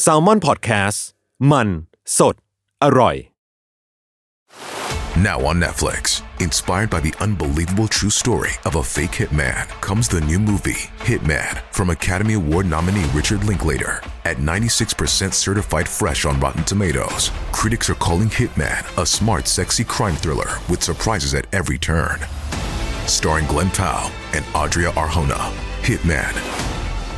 แซลมอนพอดแคสต์มันสดอร่อย Now on Netflix, inspired by the unbelievable true story of a fake hitman, comes the new movie, Hitman, from Academy Award nominee Richard Linklater. At 96% certified fresh on Rotten Tomatoes, critics are calling Hitman a smart, sexy crime thriller with surprises at every turn. Starring Glenn Powell and Adria Arjona, Hitman.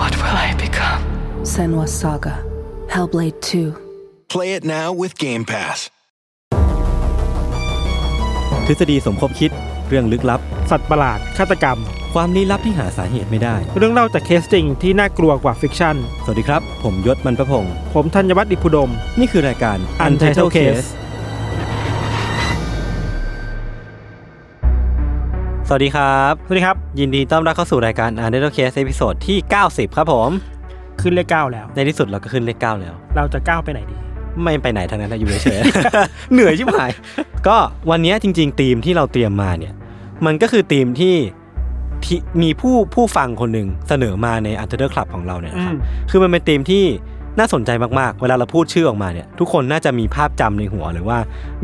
What will I become? Senua's Saga. Hellblade 2. Play it now with Game Pass. ทฤษฎีสมคบคิด เรื่องลึกลับ สัตว์ประหลาด ฆาตกรรม ความลี้ลับที่หาสาเหตุไม่ได้ เรื่องเล่าจากเคสจริงที่น่ากลัวกว่า fiction สวัสดีครับ ผมยชญ์ บรรพพงศ์ผมธัญวัฒน์อิพภูดม นี่คือรายการ Untitled Case สวัสดีครับ สวัสดีครับ ยินดีต้อนรับเข้าสู่รายการ Untitled Case episode ที่ 90 ครับผม ขึ้นเลขเก้าแล้ว ในที่สุดเราก็ขึ้นเลขเก้าแล้ว เราจะก้าวไปไหนดี ไม่ไปไหนทางนั้นนะอยู่เฉยๆ เหนื่อยชิบหาย ก็วันนี้จริง ๆ ทีมที่เราเตรียมมาเนี่ย มันก็คือทีมที่ที่มีผู้ผู้ฟังคนหนึ่งเสนอมาใน u n t e r Club ของเราเนี่ยนะครับ อืม คือมันเป็นทีมที่น่าสนใจมากๆ เวลาเราพูดชื่อออกมาเนี่ย ทุกคนน่าจะมีภาพจำในหัวหรือว่า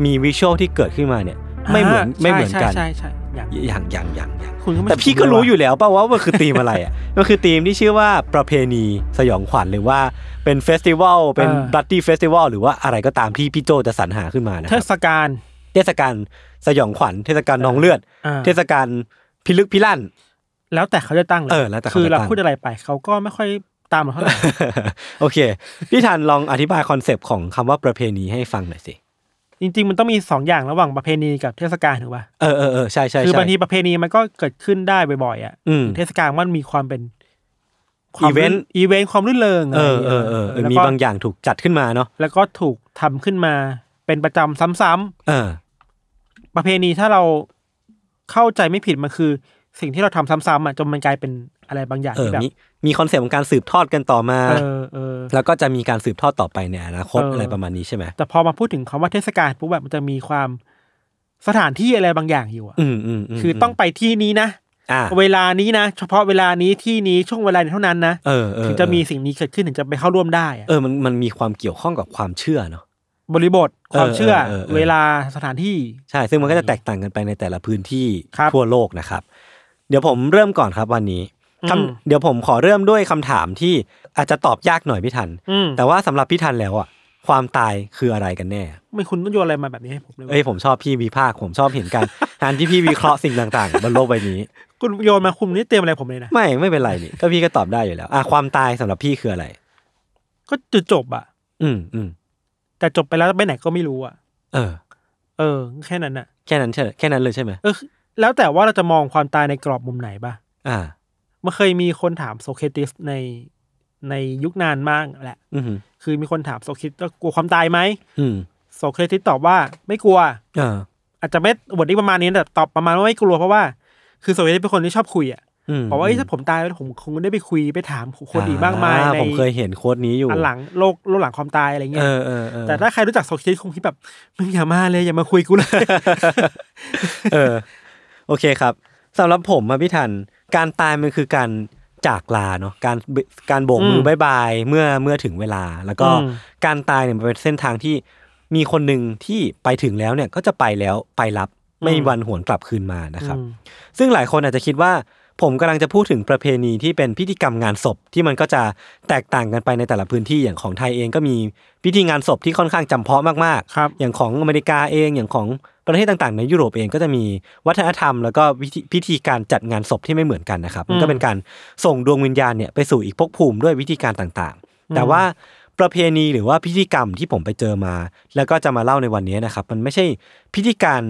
มี visual ที่เกิดขึ้นมาเนี่ย ไม่เหมือนอ่าไม่เหมือนกัน ใช่ใช่ใช่ใช่ อย่างอย่างอย่างอย่างอย่างคุณก็ไม่แต่พี่ก็รู้อยู่แล้วป่าว่ามันคือธีมอะไรอะมันคือธีมที่ชื่อว่าประเพณีสยองขวัญหรือว่าเป็น festival เป็น bloody festival หรือว่าอะไรก็ตามที่พี่โจจะสรรหาขึ้นมานะครับเทศกาลเทศกาลสยองขวัญเทศกาลนองเลือดอ่าเทศกาลพิลึกพิลั่น แล้วแต่เขาจะตั้งเลยเออแล้วแต่เขาคือจะเราตั้งพูดอะไรไปเขาก็ไม่ค่อยตามเราเท่าไหร่โอเคพี่ธัญลองอธิบาย concept ของคำว่าประเพณีให้ฟังหน่อยสิ จริง ๆ มันต้องมีสองอย่างระหว่างประเพณีกับเทศกาลถูกป่ะเออเออเออใช่ใช่คือใช่บางทีประเพณีมันก็เกิดขึ้นได้บ่อยๆอะอืมเทศกาลมันมีความเป็น event event ความรื่นเริงเอออะไรเออเออเออแล้วมีก็บางอย่างถูกจัดขึ้นมาเนาะแล้วก็ถูกทำขึ้นมาเป็นประจำซ้ำๆเออ ประเพณีถ้าเราเข้าใจไม่ผิดมันคือ สิ่งที่เราทำซ้ำๆอะจนมันกลายเป็นอะไรบางอย่างเออที่แบบมีมีคอนเซปต์ของการสืบทอดกันต่อมาเออเออแล้วก็จะมีการสืบทอดต่อไปในอนาคตเออออะไรประมาณนี้ใช่ไหมแต่พอมาพูดถึงคำว่าเทศกาลปุ๊บแบบมันจะมีความสถานที่อะไรบางอย่างอยู่อะอืมอืมมคือต้องไปที่นี้นะอ่าเวลานี้นะ เฉพาะเวลานี้ที่นี้ช่วงเวลานี้เท่านั้นนะเออเออถึงจะมีสิ่งนี้เกิดขึ้นถึงจะไปเข้าร่วมได้อะเออมันมันมีความเกี่ยวข้องกับความเชื่อเนาะบริบทความเชื่อเออเออเออเวลาสถานที่ใช่ ซึ่งมันก็จะแตกต่างกันไปในแต่ละพื้นที่ครับทั่วโลกนะครับ เดี๋ยวผมเริ่มก่อนครับวันนี้คำอืมเดี๋ยวผมขอเริ่มด้วยคำถามที่อาจจะตอบยากหน่อยพี่ทันอืมแต่ว่าสำหรับพี่ทันแล้วอะ ความตายคืออะไรกันแน่ ไม่คุณต้องโยนอะไรมาแบบนี้ให้ผมเลยเอ้ยผมชอบพี่วิพากษ์ผมชอบเห็นกันการที่พี่วิเคราะห์สิ่งต่างๆบนโลกใบนี้ คุณโยนมาคุณนี่เตรียมอะไรผมเลยนะไม่ไม่เป็นไรนี่ก็พี่ก็ตอบได้อยู่แล้วอะความตายสำหรับพี่คืออะไร ก็จุดจบอะ อืมอืมแต่จบไปแล้วไปไหนก็ไม่รู้อะ เออ เออ แค่นั้นน่ะ แค่นั้นใช่แค่นั้นเลยใช่ไหมเออ แล้วแต่ว่าเราจะมองความตายในกรอบมุมไหนป่ะอ่ามันเคยมีคนถามโซเครติสในในยุคนานมากแหละอืมคือมีคนถามโซเครติสว่ากลัวความตายไหมอืมโซเครติสตอบว่าไม่กลัวอ่าอาจจะไม่บทนี้ประมาณนี้แต่ตอบประมาณว่าไม่กลัวเพราะว่า คือโซเครติสเป็นคนที่ชอบคุยอะอืมบอกว่าเอ้ยถ้าผมตายแล้วผมคงได้ไปคุยไปถามคนอีกบ้างมายอ่ในผมเคยเห็นโค้ดนี้อยู่อันหลังโลกโลกหลังความตายอะไรเงี้เอยอเออเออแต่ถ้าใครรู้จักโซเครติสคงคิดแบบมึงอย่ามาเลยอย่ามาคุยกูเลยเออ โอเคครับสำหรับผมอะพี่ทัน การตายมันคือการจากลาเนาะการการโบกมือมบายบายเมื่อเมื่อถึงเวลา แล้วก็อืมการตายเนี่ยมันเป็นเส้นทางที่มีคนหนึ่งที่ไปถึงแล้วเนี่ยก็จะไปแล้วไปรับไม่มีวันหวนกลับคืนมานะครับอืมซึ่งหลายคนอาจจะคิดว่า ผมกำลังจะพูดถึงประเพณีที่เป็นพิธีกรรมงานศพที่มันก็จะแตกต่างกันไปในแต่ละพื้นที่อย่างของไทยเองก็มีพิธีงานศพที่ค่อนข้างจำเพาะมากครับอย่างของอเมริกาเองอย่างของประเทศต่างๆ ในยุโรปเองก็จะมีวัฒนธรรม แล้วก็วิธีพิธีการจัดงานศพที่ไม่เหมือนกันนะครับมันก็เป็นการส่งดวงวิญญาณเนี่ยไปสู่อีกภพภูมิด้วยวิธีการต่างๆ แต่ว่าประเพณีหรือว่าพิธีกรรมที่ผมไปเจอมา แล้วก็จะมาเล่าในวันนี้นะครับ มันไม่ใช่พิธีการ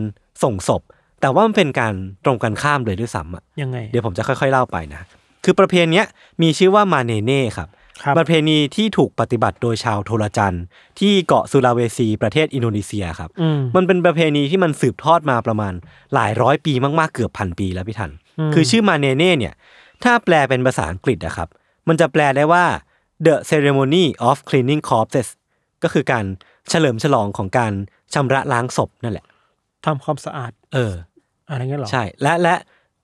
ส่งศพ แต่ว่ามันเป็นการตรงกันข้ามเลยด้วยซ้ำอะยังไง เดี๋ยวผมจะค่อย ๆ เล่าไปนะ คือประเพณีเนี้ยมีชื่อว่ามาเนเน่ครับครับ ประเพณีที่ถูกปฏิบัติโดยชาวโทรจันทร์ที่เกาะสุลาเวซีประเทศอินโดนีเซียครับอืมมันเป็นประเพณีที่มันสืบทอดมาประมาณหลายร้อยปีมากๆเกือบพันปีแล้วพี่ทัน คือชื่อมาเนเน่เนี่ย ถ้าแปลเป็นภาษาอังกฤษนะครับ มันจะแปลได้ว่า the ceremony of cleaning corpses ก็คือการเฉลิมฉลองของการชำระล้างศพนั่นแหละ ทำความสะอาด เออ อะไรเงี้ยเหรอ ใช่ และและ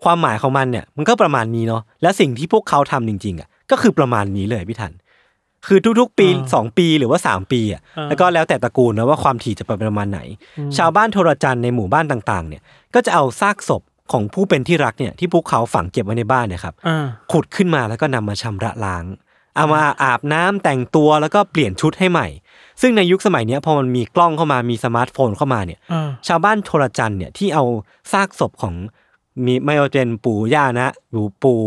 ความหมายของมันเนี่ย มันก็ประมาณนี้เนาะ และสิ่งที่พวกเขาทำจริง ๆ อะ ก็คือประมาณนี้เลยพี่ทัน คือทุกๆ ปีสองปีหรือว่าสามปีอะ แล้วก็แล้วแต่ตระกูลนะว่าความถี่จะไปประมาณไหน ชาวบ้านโทรจันทร์ในหมู่บ้านต่างๆ เนี่ย ก็จะเอาซากศพของผู้เป็นที่รักเนี่ยที่พวกเขาฝังเก็บไว้ในบ้านเนี่ยครับอ่าขุดขึ้นมาแล้วก็นำมาชำระล้าง เอามาอาบน้ำแต่งตัวแล้วก็เปลี่ยนชุดให้ใหม่ ซึ่งในยุคสมัยเนี้ยพอมันมีกล้องเข้ามามีสมาร์ทโฟนเข้ามาเนี่ยอ่าชาวบ้านโทรจันทร์เนี่ยที่เอาซากศพของมีไม่ว่าจะเป็นปู่ย่านะหรือปู่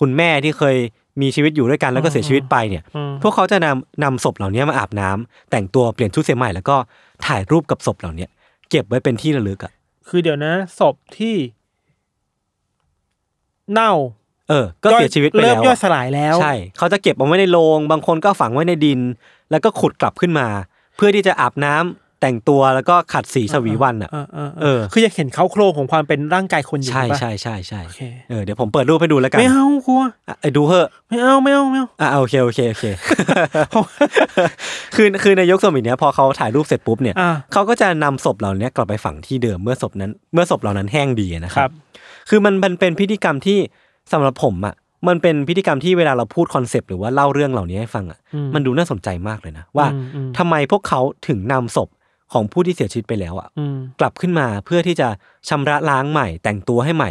คุณแม่ที่เคยมีชีวิตอยู่ด้วยกันแล้วก็เสียชีวิตไปเนี่ย พวกเขาจะนำนำศพเหล่านี้มาอาบน้ำแต่งตัวเปลี่ยนชุดเสียใหม่แล้วก็ถ่ายรูปกับศพเหล่านี้เก็บไว้เป็นที่ระลึกอะคือเดี๋ยวนะศพที่ เน่า เออ ก็เสียชีวิตไปเริ่แล้มวย่อยอะสลายแล้ว ใช่ เขาจะเก็บเอาไว้ในโลงบางคนก็ฝังไว้ในดิน แล้วก็ขุดกลับขึ้นมา เพื่อที่จะอาบน้ำแต่งตัวแล้วก็ขัดสีชวีวันอะเออเออเออคืออยากเห็นเขาโครงของความเป็นร่างกายคนอยู่ใช่ปะใช่ใช่ใช่โอเคเออเดี๋ยวผมเปิดรูปให้ดูแล้วกันไม่เอากลัวอะไอ้ดูเหอะไม่เอาไม่เอาไม่เอาอะโอเคโอเคโอเคคือคือในยุคสมัยเนี้ยพอเขาถ่ายรูปเสร็จปุ๊บเนี่ยอ่าเขาก็จะนำศพเหล่านี้กลับไปฝังที่เดิมเมื่อศพนั้น เมื่อศพเหล่านั้นแห้งดีนะคครัรับบคือมันมันเป็นพิธีกรรมที่สำหรับผมอะ มันเป็นพิธีกรรมที่เวลาเราพูด concept หรือว่าเล่าเรื่องเหล่านี้ให้ฟังอะมันดูน่าสนใจมากเลยนะ ว่าอืมอืมทำไมพวกเขาถึงนำศพของผู้ที่เสียชีวิตไปแล้วอะอืมกลับขึ้นมาเพื่อที่จะชำระล้างใหม่ แต่งตัวให้ใหม่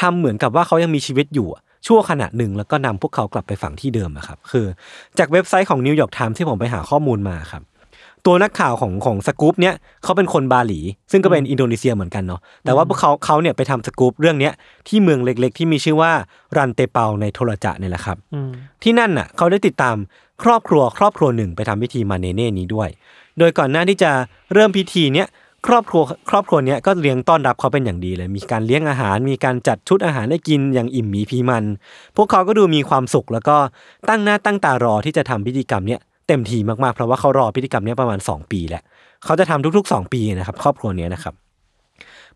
ทำเหมือนกับว่าเขายังมีชีวิตอยู่อะชั่วขณะหนึ่งแล้วก็นำพวกเขากลับไปฝังที่เดิมอะครับ คือ จากเว็บไซต์ของ New York Times ที่ผมไปหาข้อมูลมาครับ ตัวนักข่าวของของสกู๊ปเนี้ยเขาเป็นคนบาหลี ซึ่งก็เป็นอินโดนีเซียเหมือนกันเนาะแต่ว่าพวกเขาเขาเนี่ยไปทำสกู๊ปเรื่องเนี้ยที่เมืองเล็กๆ ที่มีชื่อว่ารันเตเปาในโทรจะเนี่ยแหละครับอืมที่นั่นน่ะเขาได้ติดตามครอบครัวครอบครัวหนึ่งไปทำพิธีมาเนเน่นี้ด้วย โดยก่อนหน้าที่จะเริ่มพิธีเนี้ยครอบครัวครอบครัวเนี้ยก็เลี้ยงต้อนรับเขาเป็นอย่างดีเลย มีการเลี้ยงอาหาร มีการจัดชุดอาหารให้กินอย่างอิ่มหมีพีมัน พวกเขาก็ดูมีความสุขแล้วก็ตั้งหน้าตั้งตารอที่จะทำพิธีกรรมเนี้ย เต็มทีมากๆ เพราะว่าเขารอพิธีกรรมเนี้ยประมาณ 2 ปีแหละเขาจะทำทุก ๆ 2 ปีนะครับครอบครัวเนี้ยนะครับ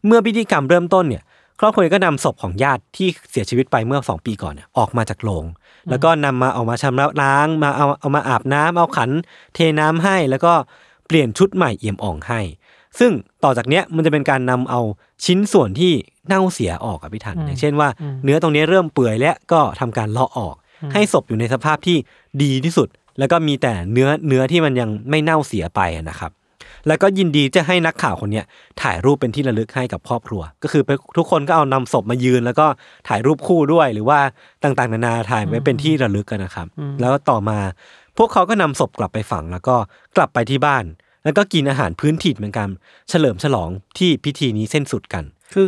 เมื่อพิธีกรรมเริ่มต้นเนี่ยครอบครัวก็นำศพของญาติที่เสียชีวิตไปเมื่อสองปีก่อนเนี่ยออกมาจากโรงแล้วก็นำมาเอามาชำระล้างมาเอาเอามาอาบน้ำเอาขัน เทน้ำให้แล้วก็เปลี่ยนชุดใหม่เอี่ยมอ่องให้ ซึ่งต่อจากเนี้ยมันจะเป็นการนำเอาชิ้นส่วนที่เน่าเสียออกอะพี่ทันอย่างเช่นว่า เนื้อตรงนี้เริ่มเปื่อยแล้วก็ทำการเลาะออก ให้ศพอยู่ในสภาพที่ดีที่สุด แล้วก็มีแต่เนื้อเนื้อที่มันยังไม่เน่าเสียไปอะนะครับ แล้วก็ยินดีจะให้นักข่าวคนเนี้ยถ่ายรูปเป็นที่ระลึกให้กับครอบครัว ก็คือไปทุกคนก็เอานำศพมายืน แล้วก็ถ่ายรูปคู่ด้วย หรือว่าต่างๆ นานาถ่ายไว้เป็นที่ระลึกกันนะครับ แล้วต่อมาพวกเขาก็นำศพกลับไปฝังแล้วก็กลับไปที่บ้าน แล้วก็กินอาหารพื้นถิ่นเหมือนกัน เฉลิมฉลองที่พิธีนี้เส้นสุดกัน คือ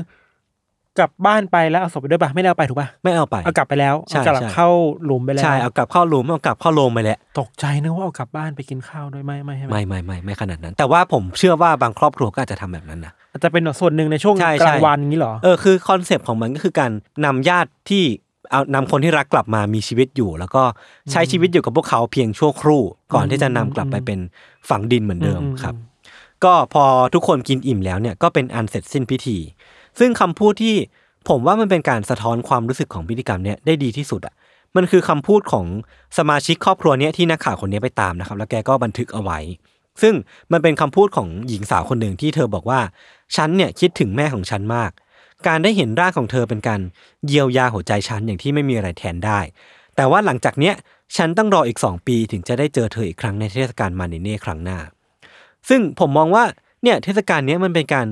กลับบ้านไปแล้วเอาศพไปด้วยปะไม่ได้เอาไปถูกปะไม่เอาไป เอากลับไปแล้วใช่เอากลับใช่ เข้าหลุมไปแล้วใช่เอากลับเข้าหลุมเอากลับเข้าโลงไปแล้วตกใจนึกว่าเอากลับบ้านไปกินข้าวด้วยไม่ไม่ใช่ไหมไม่ไม่ไม่ไม่ขนาดนั้น แต่ว่าผมเชื่อว่าบางครอบครัวก็อาจจะทำแบบนั้นนะ อาจจะเป็นส่วนหนึ่งในช่วงใช่กใช่ ลางวันอย่างนี้เหรอ เออคือ concept ของมันก็คือการนำญาติที่เอานำคนที่รักกลับมามีชีวิตอยู่ แล้วก็ใช้ชีวิตอยู่กับพวกเขาเพียงชั่วครู่ ก่อนที่จะนำกลับไปเป็นฝังดินเหมือนเดิมอืม ครับ ก็พอทุกคนกินอิ่มแล้วเนี่ยก็เป็นอันเสร็จสิ้นพิธี ซึ่งคำพูดที่ผมว่ามันเป็นการสะท้อนความรู้สึกของพิธีกรรมเนี่ยได้ดีที่สุดอะมันคือคำพูดของสมาชิกครอบครัวเนี้ยที่นักข่าวคนนี้ไปตามนะครับ แล้วแกก็บันทึกเอาไว้ ซึ่งมันเป็นคำพูดของหญิงสาวคนหนึ่งที่เธอบอกว่าฉันเนี่ยคิดถึงแม่ของฉันมาก การได้เห็นร่างของเธอเป็นการเยียวยาหัวใจฉันอย่างที่ไม่มีอะไรแทนได้ แต่ว่าหลังจากเนี้ยฉันต้องรออีกสองปีถึงจะได้เจอเธออีกครั้งในเทศกาลมาเนเน่ครั้งหน้า ซึ่งผมมองว่าเนี่ยเทศกาลเนี้ยมันเป็นการ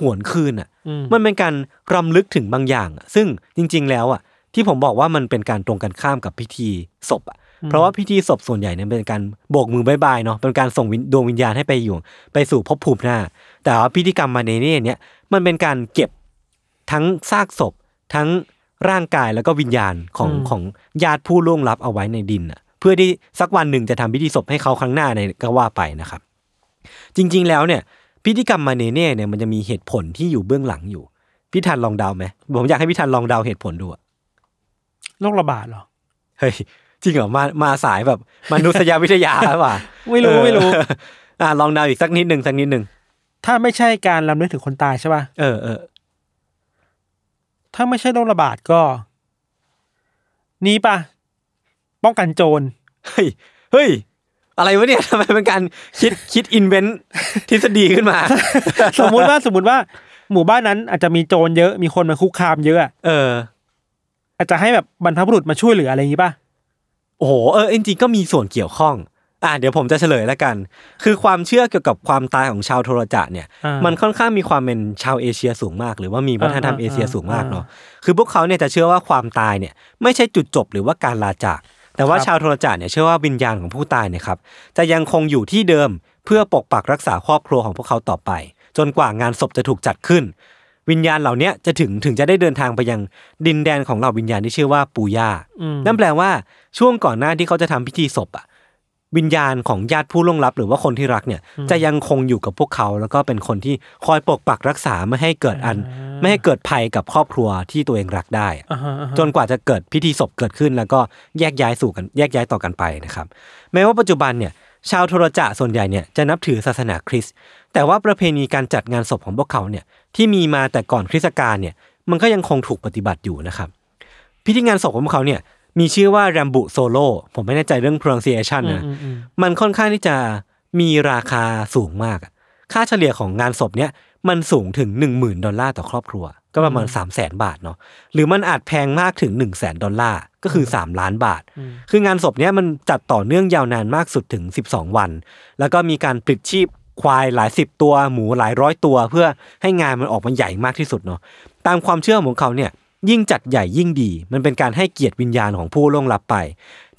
หวนคืนอะอืมมันเป็นการรำลึกถึงบางอย่างอะซึ่งจริง ๆ แล้วอะ ที่ผมบอกว่ามันเป็นการตรงกันข้ามกับพิธีศพอะ เพราะว่าพิธีศพส่วนใหญ่เนี่ยเป็นการโบกมือบายบายเนาะ เป็นการส่งวิญดวงวิญญาณให้ไปอยู่ ไปสู่ภพภูมิหน้า แต่ว่าพิธีกรรมมาเนเน่เนี่ย มันเป็นการเก็บทั้งซากศพ ทั้งร่างกายแล้วก็วิญญาณของของญาติผู้ล่วงลับเอาไว้ในดินอะ เพื่อที่สักวันหนึ่งจะทำพิธีศพให้เขาครั้งหน้าในก็ว่าไปนะครับ จริง ๆ แล้วเนี่ย พิธีกรรมมาเนเน่เนี่ยมันจะมีเหตุผลที่อยู่เบื้องหลังอยู่ พี่ทันลองเดาไหมผมอยากให้พี่ทันลองเดาเหตุผลดูอะโรคระบาดเหรอเฮ้ยจริงเหรอมามาสายแบบมนุษยวิทยาหรือเปล่าไม่รู้เออไม่รู้อะลองเดาอีกสักนิดหนึ่งสักนิดหนึ่งถ้าไม่ใช่การลำลึกถึงคนตายใช่ป่ะเออเออถ้าไม่ใช่โรคระบาดก็ นี้ป่ะ ป้องกันโจรเฮ้ยเฮ้ย อะไรวะเนี่ยทำไมเป็นการคิดคิด invent ทฤษฎีขึ้นมา สมมุติว่าสมมติว่า หมู่บ้านนั้นอาจจะมีโจรเยอะมีคนมาคุกคามเยอะอะเออ อาจจะให้แบบบรรพบุรุษมาช่วยเหลืออะไรอย่างงี้ป่ะโอ้โหเออจริงๆก็มีส่วนเกี่ยวข้อง อะเดี๋ยวผมจะเฉลยแล้วกัน คือความเชื่อเกี่ยวกับความตายของชาวโทราจาเนี่ยอ่ามัมันค่อนข้างมีความเป็นชาวเอเชียสูงมาก หรือว่ามีวัฒนธรรมอ่าเอเชียสูงมากอ่าเนาะคือพวกเขาเนี่ยจะเชื่อว่าความตายเนี่ย ไม่ใช่จุดจบหรือว่าการลาจาก แต่ว่าครับชาวโทรจะเนี่ยเชื่อว่าวิญญาณของผู้ตายเนี่ยครับจะยังคงอยู่ที่เดิมเพื่อปกปักรักษาครอบครัวของพวกเขาต่อไป จนกว่างานศพจะถูกจัดขึ้น วิญญาณเหล่าเนี้ยจะถึงถึงจะได้เดินทางไปยังดินแดนของเหล่าวิญญาณที่ชื่อว่าปูย่าอืมนั่นแปลว่าช่วงก่อนหน้าที่เขาจะทำพิธีศพอะ วิญญาณของญาติผู้ล่วงลับ หรือว่าคนที่รักเนี่ย จะยังคงอยู่กับพวกเขา แล้วก็เป็นคนที่คอยปกปักรักษาไม่ให้เกิดอัน ไม่ให้เกิดภัยกับครอบครัวที่ตัวเองรักได้อะอ่าฮะอ่าฮะจนกว่าจะเกิดพิธีศพเกิดขึ้น แล้วก็แยกย้ายสู่กันแยกย้ายต่อกันไปนะครับ แม้ว่าปัจจุบันเนี่ยชาวโทรจะส่วนใหญ่เนี่ยจะนับถือศาสนาคริสต์แต่ว่าประเพณีการจัดงานศพของพวกเขาเนี่ยที่มีมาแต่ก่อนคริสตกาลเนี่ยมันก็ยังคงถูกปฏิบัติอยู่นะครับ พิธีงานศพของพวกเขาเนี่ย มีชื่อว่าแรมบุโซโลผมไม่แน่ใจเรื่อง pronunciation นะอืมอืมมันค่อนข้างที่จะมีราคาสูงมากอะค่าเฉลี่ยของงานศพเนี่ยมันสูงถึง 1 0,000 ดอลลาร์ต่อครอบครัว ก็ประมาณ 3 0 0แสนบาทเนาะหรือมันอาจแพงมากถึง 1 0 0 0 0แสนดอลลาร์ก็คือ 3 ล้านบาท คืองานศพเนี้ยมันจัดต่อเนื่องยาวนานมากสุดถึง 12 วัน แล้วก็มีการปลิดชีพควายหลายสิบตัวหมูหลายร้อยตัว เพื่อให้งานมันออกมาใหญ่มากที่สุดเนาะตามความเชื่อของเขาเนี่ย ยิ่งจัดใหญ่ยิ่งดี มันเป็นการให้เกียรติวิญญาณของผู้ล่วงลับไป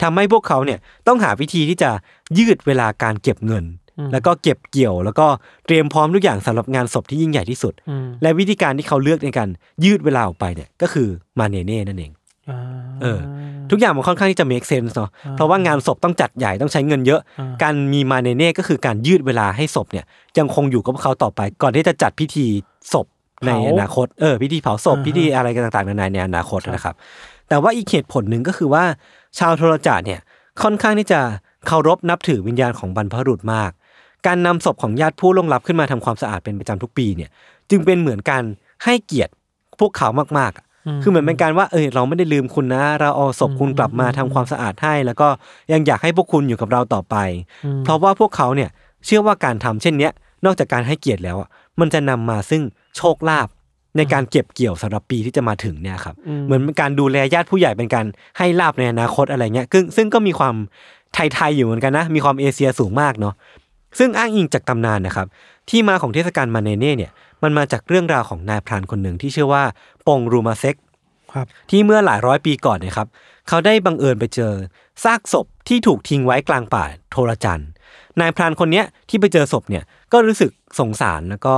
ทำให้พวกเขาเนี่ยต้องหาวิธีที่จะยืดเวลาการเก็บเงิน แล้วก็เก็บเกี่ยว แล้วก็เตรียมพร้อมทุกอย่างสำหรับงานศพที่ยิ่งใหญ่ที่สุดอืมและวิธีการที่เขาเลือกในการยืดเวลาออกไปเนี่ยก็คือมาเนเน่นั่นเองอ่าเออ ทุกอย่างมันค่อนข้างที่จะ make sense เนาะเพราะว่างานศพต้องจัดใหญ่ต้องใช้เงินเยอะอ่าการมีมาเนเน่ก็คือการยืดเวลาให้ศพเนี่ยยังคงอยู่กับพวกเขาต่อไป ก่อนที่จะจัดพิธีศพ ในอนาคตเออพิธีเผาศพพิธีอะไรกันต่างๆนานาในอนาคตนะครับ แต่ว่าอีกเหตุผลหนึ่งก็คือว่าชาวโทรจาเนี่ยค่อนข้างที่จะเคารพนับถือวิญญาณของบรรพบุรุษมาก การนำศพของญาติผู้ล่วงลับขึ้นมาทำความสะอาดเป็นประจำทุกปีเนี่ย จึงเป็นเหมือนการให้เกียรติพวกเขามากๆอะคือเหมือนเป็นการว่าเออเราไม่ได้ลืมคุณนะ เราเอาศพคุณกลับมาทำความสะอาดให้ แล้วก็ยังอยากให้พวกคุณอยู่กับเราต่อไป เพราะว่าพวกเขาเนี่ยเชื่อว่าการทำเช่นเนี้ยนอกจากการให้เกียรติแล้วอะมันจะนำมาซึ่ง โชคลาภในการเก็บเกี่ยวสำหรับปีที่จะมาถึงเนี่ยครับเหมือนเป็นการดูแลญาติผู้ใหญ่เป็นการให้ลาบในอนาคตอะไรเงี้ยซึ่งซึ่งก็มีความไทยๆอยู่เหมือนกันนะ มีความเอเชียสูงมากเนาะซึ่งอ้างอิงจากตำนานนะครับ ที่มาของเทศกาลมาเนเน่เนี่ย มันมาจากเรื่องราวของนายพรานคนหนึ่งที่ชื่อว่าปงรูมาเซกครับที่เมื่อหลายร้อยปีก่อนเนะครับ เขาได้บังเอิญไปเจอซากศพที่ถูกทิ้งไว้กลางป่าโทรจันทร์นายพรานคนเนี้ยที่ไปเจอศพเนี่ยก็รู้สึกสงสารแล้วก็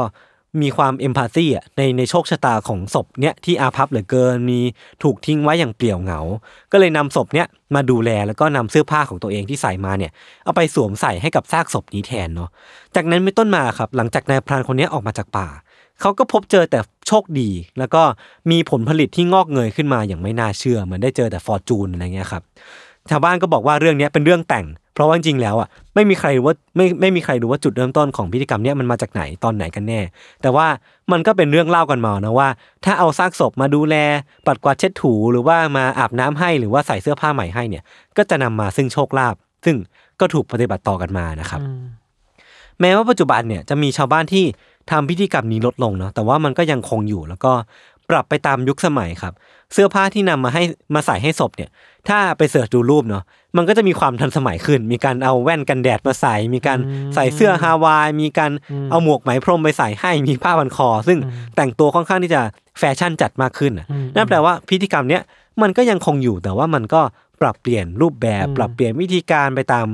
มีความเอมพัตซีอะในในโชคชะตาของศพเนี้ยที่อาภัพเหลือเกินมีถูกทิ้งไว้อย่างเปลี่ยวเหงา ก็เลยนำศพเนี้ยมาดูแลแล้วก็นำเสื้อผ้าของตัวเองที่ใส่มาเนี่ย เอาไปสวมใส่ให้กับซากศพนี้แทนเนาะจากนั้นเป็นต้นมาครับหลังจากนายพรานคนนี้ออกมาจากป่าเขาก็พบเจอแต่โชคดี แล้วก็มีผลผลิตที่งอกเงยขึ้นมาอย่างไม่น่าเชื่อเหมือนได้เจอแต่ฟอร์จูนอะไรเงี้ยครับชาวบ้านก็บอกว่าเรื่องนี้เป็นเรื่องแต่ง เพราะว่าจริงๆแล้วอะไม่มีใครรู้ว่าไม่ไม่มีใครรู้ว่าจุดเริ่มต้นของพิธีกรรมเนี้ยมันมาจากไหนตอนไหนกันแน่ แต่ว่ามันก็เป็นเรื่องเล่ากันมานะว่า ถ้าเอาซากศพมาดูแล ปัดกวาดเช็ดถูหรือว่ามาอาบน้ำให้หรือว่าใส่เสื้อผ้าใหม่ให้เนี่ย ก็จะนำมาซึ่งโชคลาภซึ่งก็ถูกปฏิบัติต่อกันมานะครับ แม้ว่าปัจจุบันเนี่ยจะมีชาวบ้านที่ทำพิธีกรรมนี้ลดลงเนาะแต่ว่ามันก็ยังคงอยู่แล้วก็ปรับไปตามยุคสมัยครับ เสื้อผ้าที่นำมาให้มาใส่ให้ศพเนี่ย ถ้าไป search ดูรูปเนาะมันก็จะมีความทันสมัยขึ้น มีการเอาแว่นกันแดดมาใส่ มีการใส่เสื้อฮาวาย มีการเอาหมวกไหมพรมไปใส่ให้ มีผ้าพันคอ ซึ่งแต่งตัวค่อนข้างที่จะแฟชั่นจัดมากขึ้นน่ะนั่นแปลว่าพิธีกรรมเนี้ยมันก็ยังคงอยู่แต่ว่ามันก็ปรับเปลี่ยนรูปแบบ ปรับเปลี่ยนวิธีการไปตาม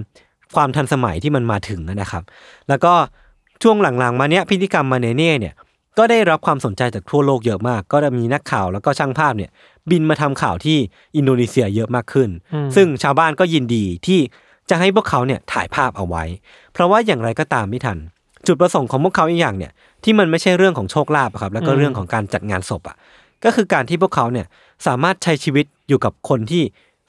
ความทันสมัยที่มันมาถึงนะครับ แล้วก็ช่วงหลังๆมาเนี้ยพิธีกรรมมาเนเน่เนี่ย ก็ได้รับความสนใจจากทั่วโลกเยอะมาก ก็จะมีนักข่าวแล้วก็ช่างภาพเนี่ย บินมาทำข่าวที่อินโดนีเซียเยอะมากขึ้น ซึ่งชาวบ้านก็ยินดีที่จะให้พวกเขาเนี่ยถ่ายภาพเอาไว้ เพราะว่าอย่างไรก็ตามไม่ทัน จุดประสงค์ของพวกเขาอีกอย่างเนี่ยที่มันไม่ใช่เรื่องของโชคลาภอะครับแล้วก็เรื่องของการจัดงานศพอะก็คือการที่พวกเขาเนี่ยสามารถใช้ชีวิตอยู่กับคนที่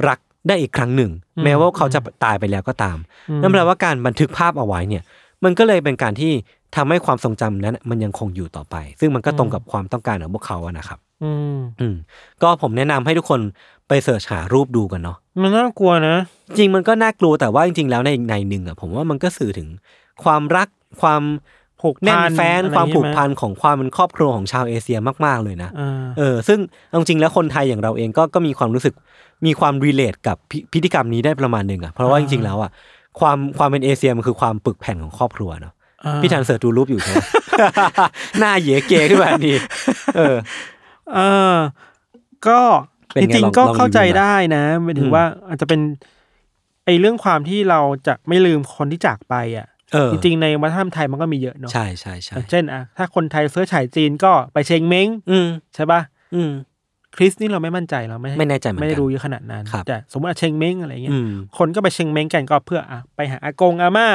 รักได้อีกครั้งหนึ่งอืมแม้ว่าเขาจะตายไปแล้วก็ตามอืมนั่นแปลว่าการบันทึกภาพเอาไว้เนี่ย มันก็เลยเป็นการที่ ทำให้ความทรงจำนั้นมันยังคงอยู่ต่อไป ซึ่งมันก็ตรงกับความต้องการของพวกเขาอะนะครับ อืมอืมก็ผมแนะนำให้ทุกคนไปเสิร์ชหารูปดูกันเนาะมันน่ากลัวนะ จริงมันก็น่ากลัวแต่ว่าจริงๆแล้วในอีกในหนึ่งอะผมว่ามันก็สื่อถึงความรักความผูกพันแน่นแฟ้นอะไรความผูกใช่ไหมพันของความเป็นครอบครัวของชาวเอเชียมาก ๆเลยนะอ่าเออ ซึ่งเอาจริงๆแล้วคนไทยอย่างเราเองก็ก็มีความรู้สึกมีความรีเลทกับพิพิธีกรรมนี้ได้ประมาณหนึ่งอะเพราะว่าจริงๆแล้วอะความความเป็นเอเชียมันคือความปึกแผ่นของครอบครัวเนาะอ่า พี่ทันเสิร์ชดูรูปอยู่ใช่ไหมหน้าเหยเกขึ้นมาทันทีเออ เออ ก็เป็นจไงริงลองๆก็ลองเข้าใจรีวิวหน่อยได้นะหมายถึอืงมว่าอาจจะเป็น ไอเรื่องความที่เราจะไม่ลืมคนที่จากไปอะเออจริงๆในวัฒนธรรมไทยมันก็มีเยอะเนาะใช่ใช่ใช่อย่างเช่นอะถ้าคนไทยเสื้อฉายจีนก็ไปเชงเม้งอืมใช่ป่ะอืมคริสนี่เราไม่มั่นใจเราไม่ไม่แน่ใจเหมือนกันไม่ได้รู้เยอะขนาดนั้นครับแต่สมมติอะเชงเม้งอะไรเงี้อืยมคนก็ไปเชงเม้งกันก็เพื่ออะไปหาอากงอาม่า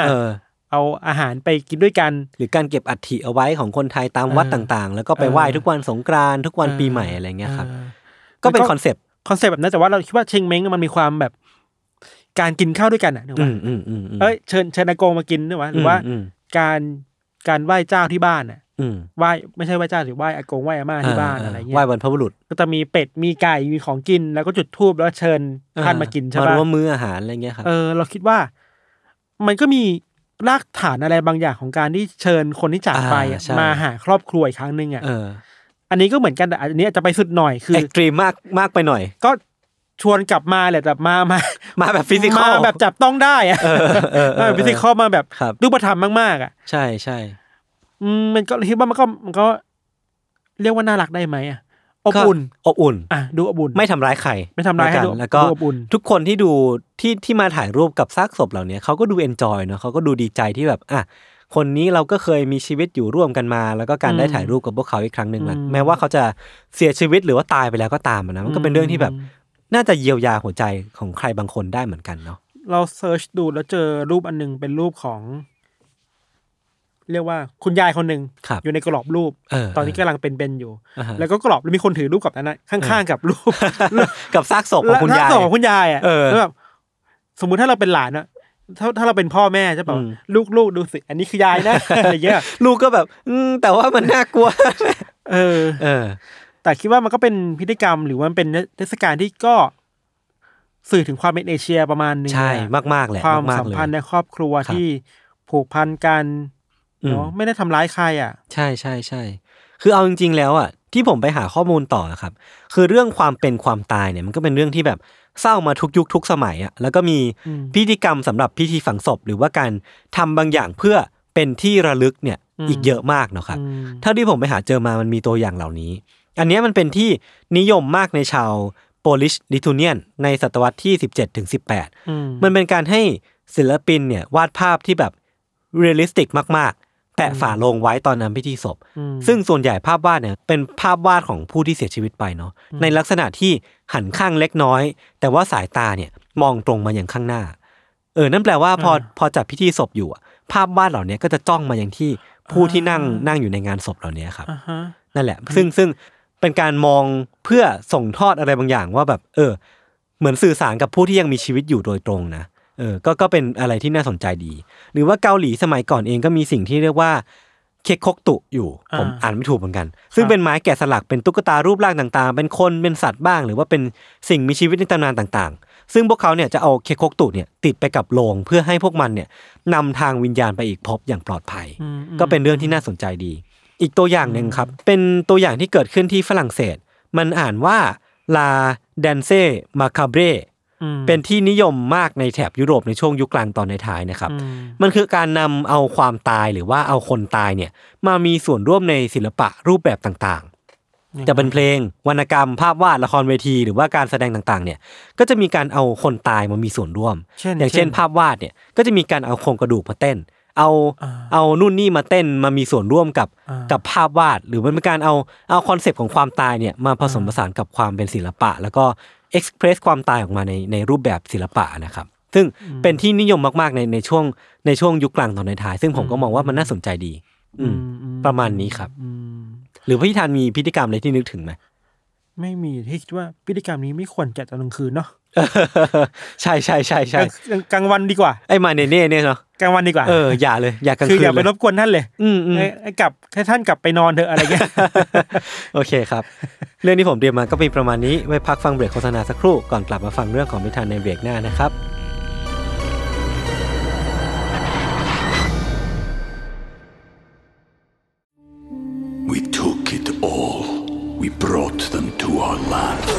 เออเอาอาหารไปกินด้วยกัน หรือการเก็บอัฐิเอาไว้ของคนไทยตามวัดเออต่างๆ แล้วก็ไปเออไหว้ทุกวันสงกรานต์ทุกวันเออปีใหม่อะไรเงี้ยครับเออก็เป็นมันก็ concept concept แบบนั้นแต่ว่าเราคิดว่าเชงเม้งมันมีความแบบการกินข้าวด้วยกันอะนึกอืว่ามอืมอืมมเอ้ยเชิญเชิญอากงมากินด้วยวะหรือว่าอืมการการไหว้เจ้าที่บ้านอะอืมไหว้ไม่ใช่ไหว้เจ้าหรือไหว้อากงไหว้อาม่าที่บ้านอะไรเงี้ไหว้ยบรรพบุรุษ ก็จะมีเป็ดมีไก่มีของกินแล้วก็จุดธูปแล้วเชิญท่านมากินใช่มาปะร่วมมื้ออาหารอะไรเงี้ยครับเออเราคิดว่า มันก็มี รากฐานอะไรบางอย่างของการที่เชิญคนที่จากไปอะอ่าใช่ มาหาครอบครัวอีกครั้งหนึ่งอะเอออันนี้ก็เหมือนกันแต่อันนี้อาจจะไปสุดหน่อยคือ extreme มากมากไปหน่อย ก็ชวนกลับมาแหละแต่มามามาแบบ physical มาแบบจับต้องได้อะเออเออเออเออ physical มาแบบครับ รูปธรรมมากๆอะ ใช่ใช่อืมมันก็คิดว่ามันก็มันก็ เรียกว่าน่ารักได้ไหมอะ อบอุ่นก็อบอุ่นอะดูอบอุ่นไม่ทำร้ายใครไม่ทำร้ายให้กันดูแล้วก็ดูอบอุ่นทุกคนที่ดูที่ที่มาถ่ายรูปกับซากศพเหล่านี้เขาก็ดู enjoy เนาะเขาก็ดูดีใจที่แบบอะคนนี้เราก็เคยมีชีวิตอยู่ร่วมกันมา แล้วก็การได้ถ่ายรูปกับพวกเขาอีกครั้งหนึ่งแหละอืมแม้ว่าเขาจะเสียชีวิตหรือว่าตายไปแล้วก็ตามอะนะมันก็เป็นเรื่องที่แบบ น่าจะเยียวยาหัวใจของใครบางคนได้เหมือนกันเนาะเรา search ดูแล้วเจอรูปอันหนึงเป็นรูปของ เรียกว่าคุณยายคนหนึ่งครับอยู่ในกรอบรูปเออตอนนี้กำลังเป็นๆอยู่อ่าฮะแล้วก็กรอบแล้วมีคนถือรูปกับนั้นนะข้างๆกับรูป กับซากศพของคุณยายแล้วถ้ศพของคุณยายอะเออแล้วแบบสมมุติถ้าเราเป็นหลานอะถ้าถ้าเราเป็นพ่อแม่จะแบบอืมลูกลูกดูสิ อันนี้คือยายนะอะไรเงี้ยลูกก็แบบ อืมแต่ว่ามันน่ากลัว เออ เออ แต่คิดว่ามันก็เป็นพิธีกรรมหรือว่ามันเป็นเทศกาลที่ก็สื่อถึงความเป็นเอเชียประมาณหนึงใช่อะมากๆแหละความมากสัมๆเลยพันธ์ในครอบครัวครับที่ผูกพันกันอืม เนาะไม่ได้ทำร้ายใครอะ ใช่ใช่ใช่คือเอาจริง ๆ แล้วอะที่ผมไปหาข้อมูลต่อครับ คือเรื่องความเป็นความตายเนี่ยมันก็เป็นเรื่องที่แบบเศร้ามาทุกยุคทุกสมัยอะแล้วก็มีอืมพิธีกรรมสำหรับพิธีฝังศพ หรือว่าการทำบางอย่างเพื่อเป็นที่ระลึกเนี่ยอืมอีกเยอะมากเนาะครับอืมเท่าที่ผมไปหาเจอมามันมีตัวอย่างเหล่านี้ อันเนี้ยมันเป็นที่นิยมมากในชาวโปลิชลิทูเนียนในศตวรรษที่ 17ถึง18อืมมันเป็นการให้ศิลปินเนี่ยวาดภาพที่แบบ realistic มากๆ แปะฝาโลงไว้ตอนนำพิธีศพอืมซึ่งส่วนใหญ่ภาพวาดเนี่ยเป็นภาพวาดของผู้ที่เสียชีวิตไปเนาะในลักษณะที่หันข้างเล็กน้อย แต่ว่าสายตาเนี่ยมองตรงมาอย่างข้างหน้า เออนั่นแปลว่าพอพอจัดพิธีศพอยู่อะภาพวาดเหล่านี้ก็จะจ้องมาอย่างที่ผู้ที่นั่งนั่งอยู่ในงานศพเหล่านี้ครับอ่าฮะนั่นแหละ ซึ่งซึ่งเป็นการมองเพื่อส่งทอดอะไรบางอย่างว่าแบบ เออ เหมือนสื่อสารกับผู้ที่ยังมีชีวิตอยู่โดยตรงนะ เออก็ก็เป็นอะไรที่น่าสนใจดี หรือว่าเกาหลีสมัยก่อนเองก็มีสิ่งที่เรียกว่าเคคกตุอยู่ ผมอ่าอ่านไม่ถูกเหมือนกัน ซึ่งเป็นไม้แกะสลักเป็นตุ๊กตารูปร่างต่างๆ เป็นคนเป็นสัตว์บ้าง หรือว่าเป็นสิ่งมีชีวิตในตำนานต่างๆ ซึ่งพวกเขาเนี่ยจะเอาเคคกตุเนี่ยติดไปกับโลงเพื่อให้พวกมันเนี่ยนำทางวิญญาณไปอีกภพอย่างปลอดภัยอืมอืมก็เป็นเรื่องที่น่าสนใจดี อีกตัวอย่างหนึ่งครับ เป็นตัวอย่างที่เกิดขึ้นที่ฝรั่งเศส มันอ่านว่า La Danse Macabre อืมเป็นที่นิยมมากในแถบยุโรปในช่วงยุคกลางตอนในท้ายนะครับอืมมันคือการนำเอาความตายหรือว่าเอาคนตายเนี่ยมามีส่วนร่วมในศิลปะรูปแบบต่างๆ จะเป็นเพลงวรรณกรรม ภาพวาดละครเวที หรือว่าการแสดงต่างๆ เนี่ย ก็จะมีการเอาคนตายมามีส่วนร่วมเช่นอย่างเช่น ภาพวาดเนี่ยก็จะมีการเอาโครงกระดูกมาเต้น เอาอ่าเอานู่นนี่มาเต้นมามีส่วนร่วมกับอ่ากับภาพวาด หรือมันเป็นการเอาเอา concept ของความตายเนี่ยมาผสมผสานกับความเป็นศิลปะ แล้วก็ express ความตายออกมาในในรูปแบบศิลปะนะครับ ซึ่งเป็นที่นิยมมากๆในในช่วงในช่วงยุคกลางตอนในท้าย ซึ่งผมก็มองว่ามันน่าสนใจดี อืมอืมประมาณนี้ครับอืมหรือพี่ธานมีพิธีกรรมอะไรที่นึกถึงไหมไม่มีที่คิดว่าพิธีกรรมนี้ไม่ควรจัดตอนกลางคืนเนาะ ใช่ใช่ใช่ใช่กลางกลางวันดีกว่าไอ้มาเนเน่เนี่ยเนาะกลางวันดีกว่าเอออย่าเลย อย่ากลางคือคืนอย่าไปเลยรบกวนท่านเลย อืมอืมให้ให้กลับให้ท่านกลับไปนอนเถอะอะไรเงี้ยโอเคครับ เรื่องที่ผมเตรียมมาก็มีประมาณนี้ไว้พักฟังเบรกโฆษณาสักครู่ก่อนกลับมาฟังเรื่องของนิทานในเบรกหน้านะครับ We took it all. We brought them to our land.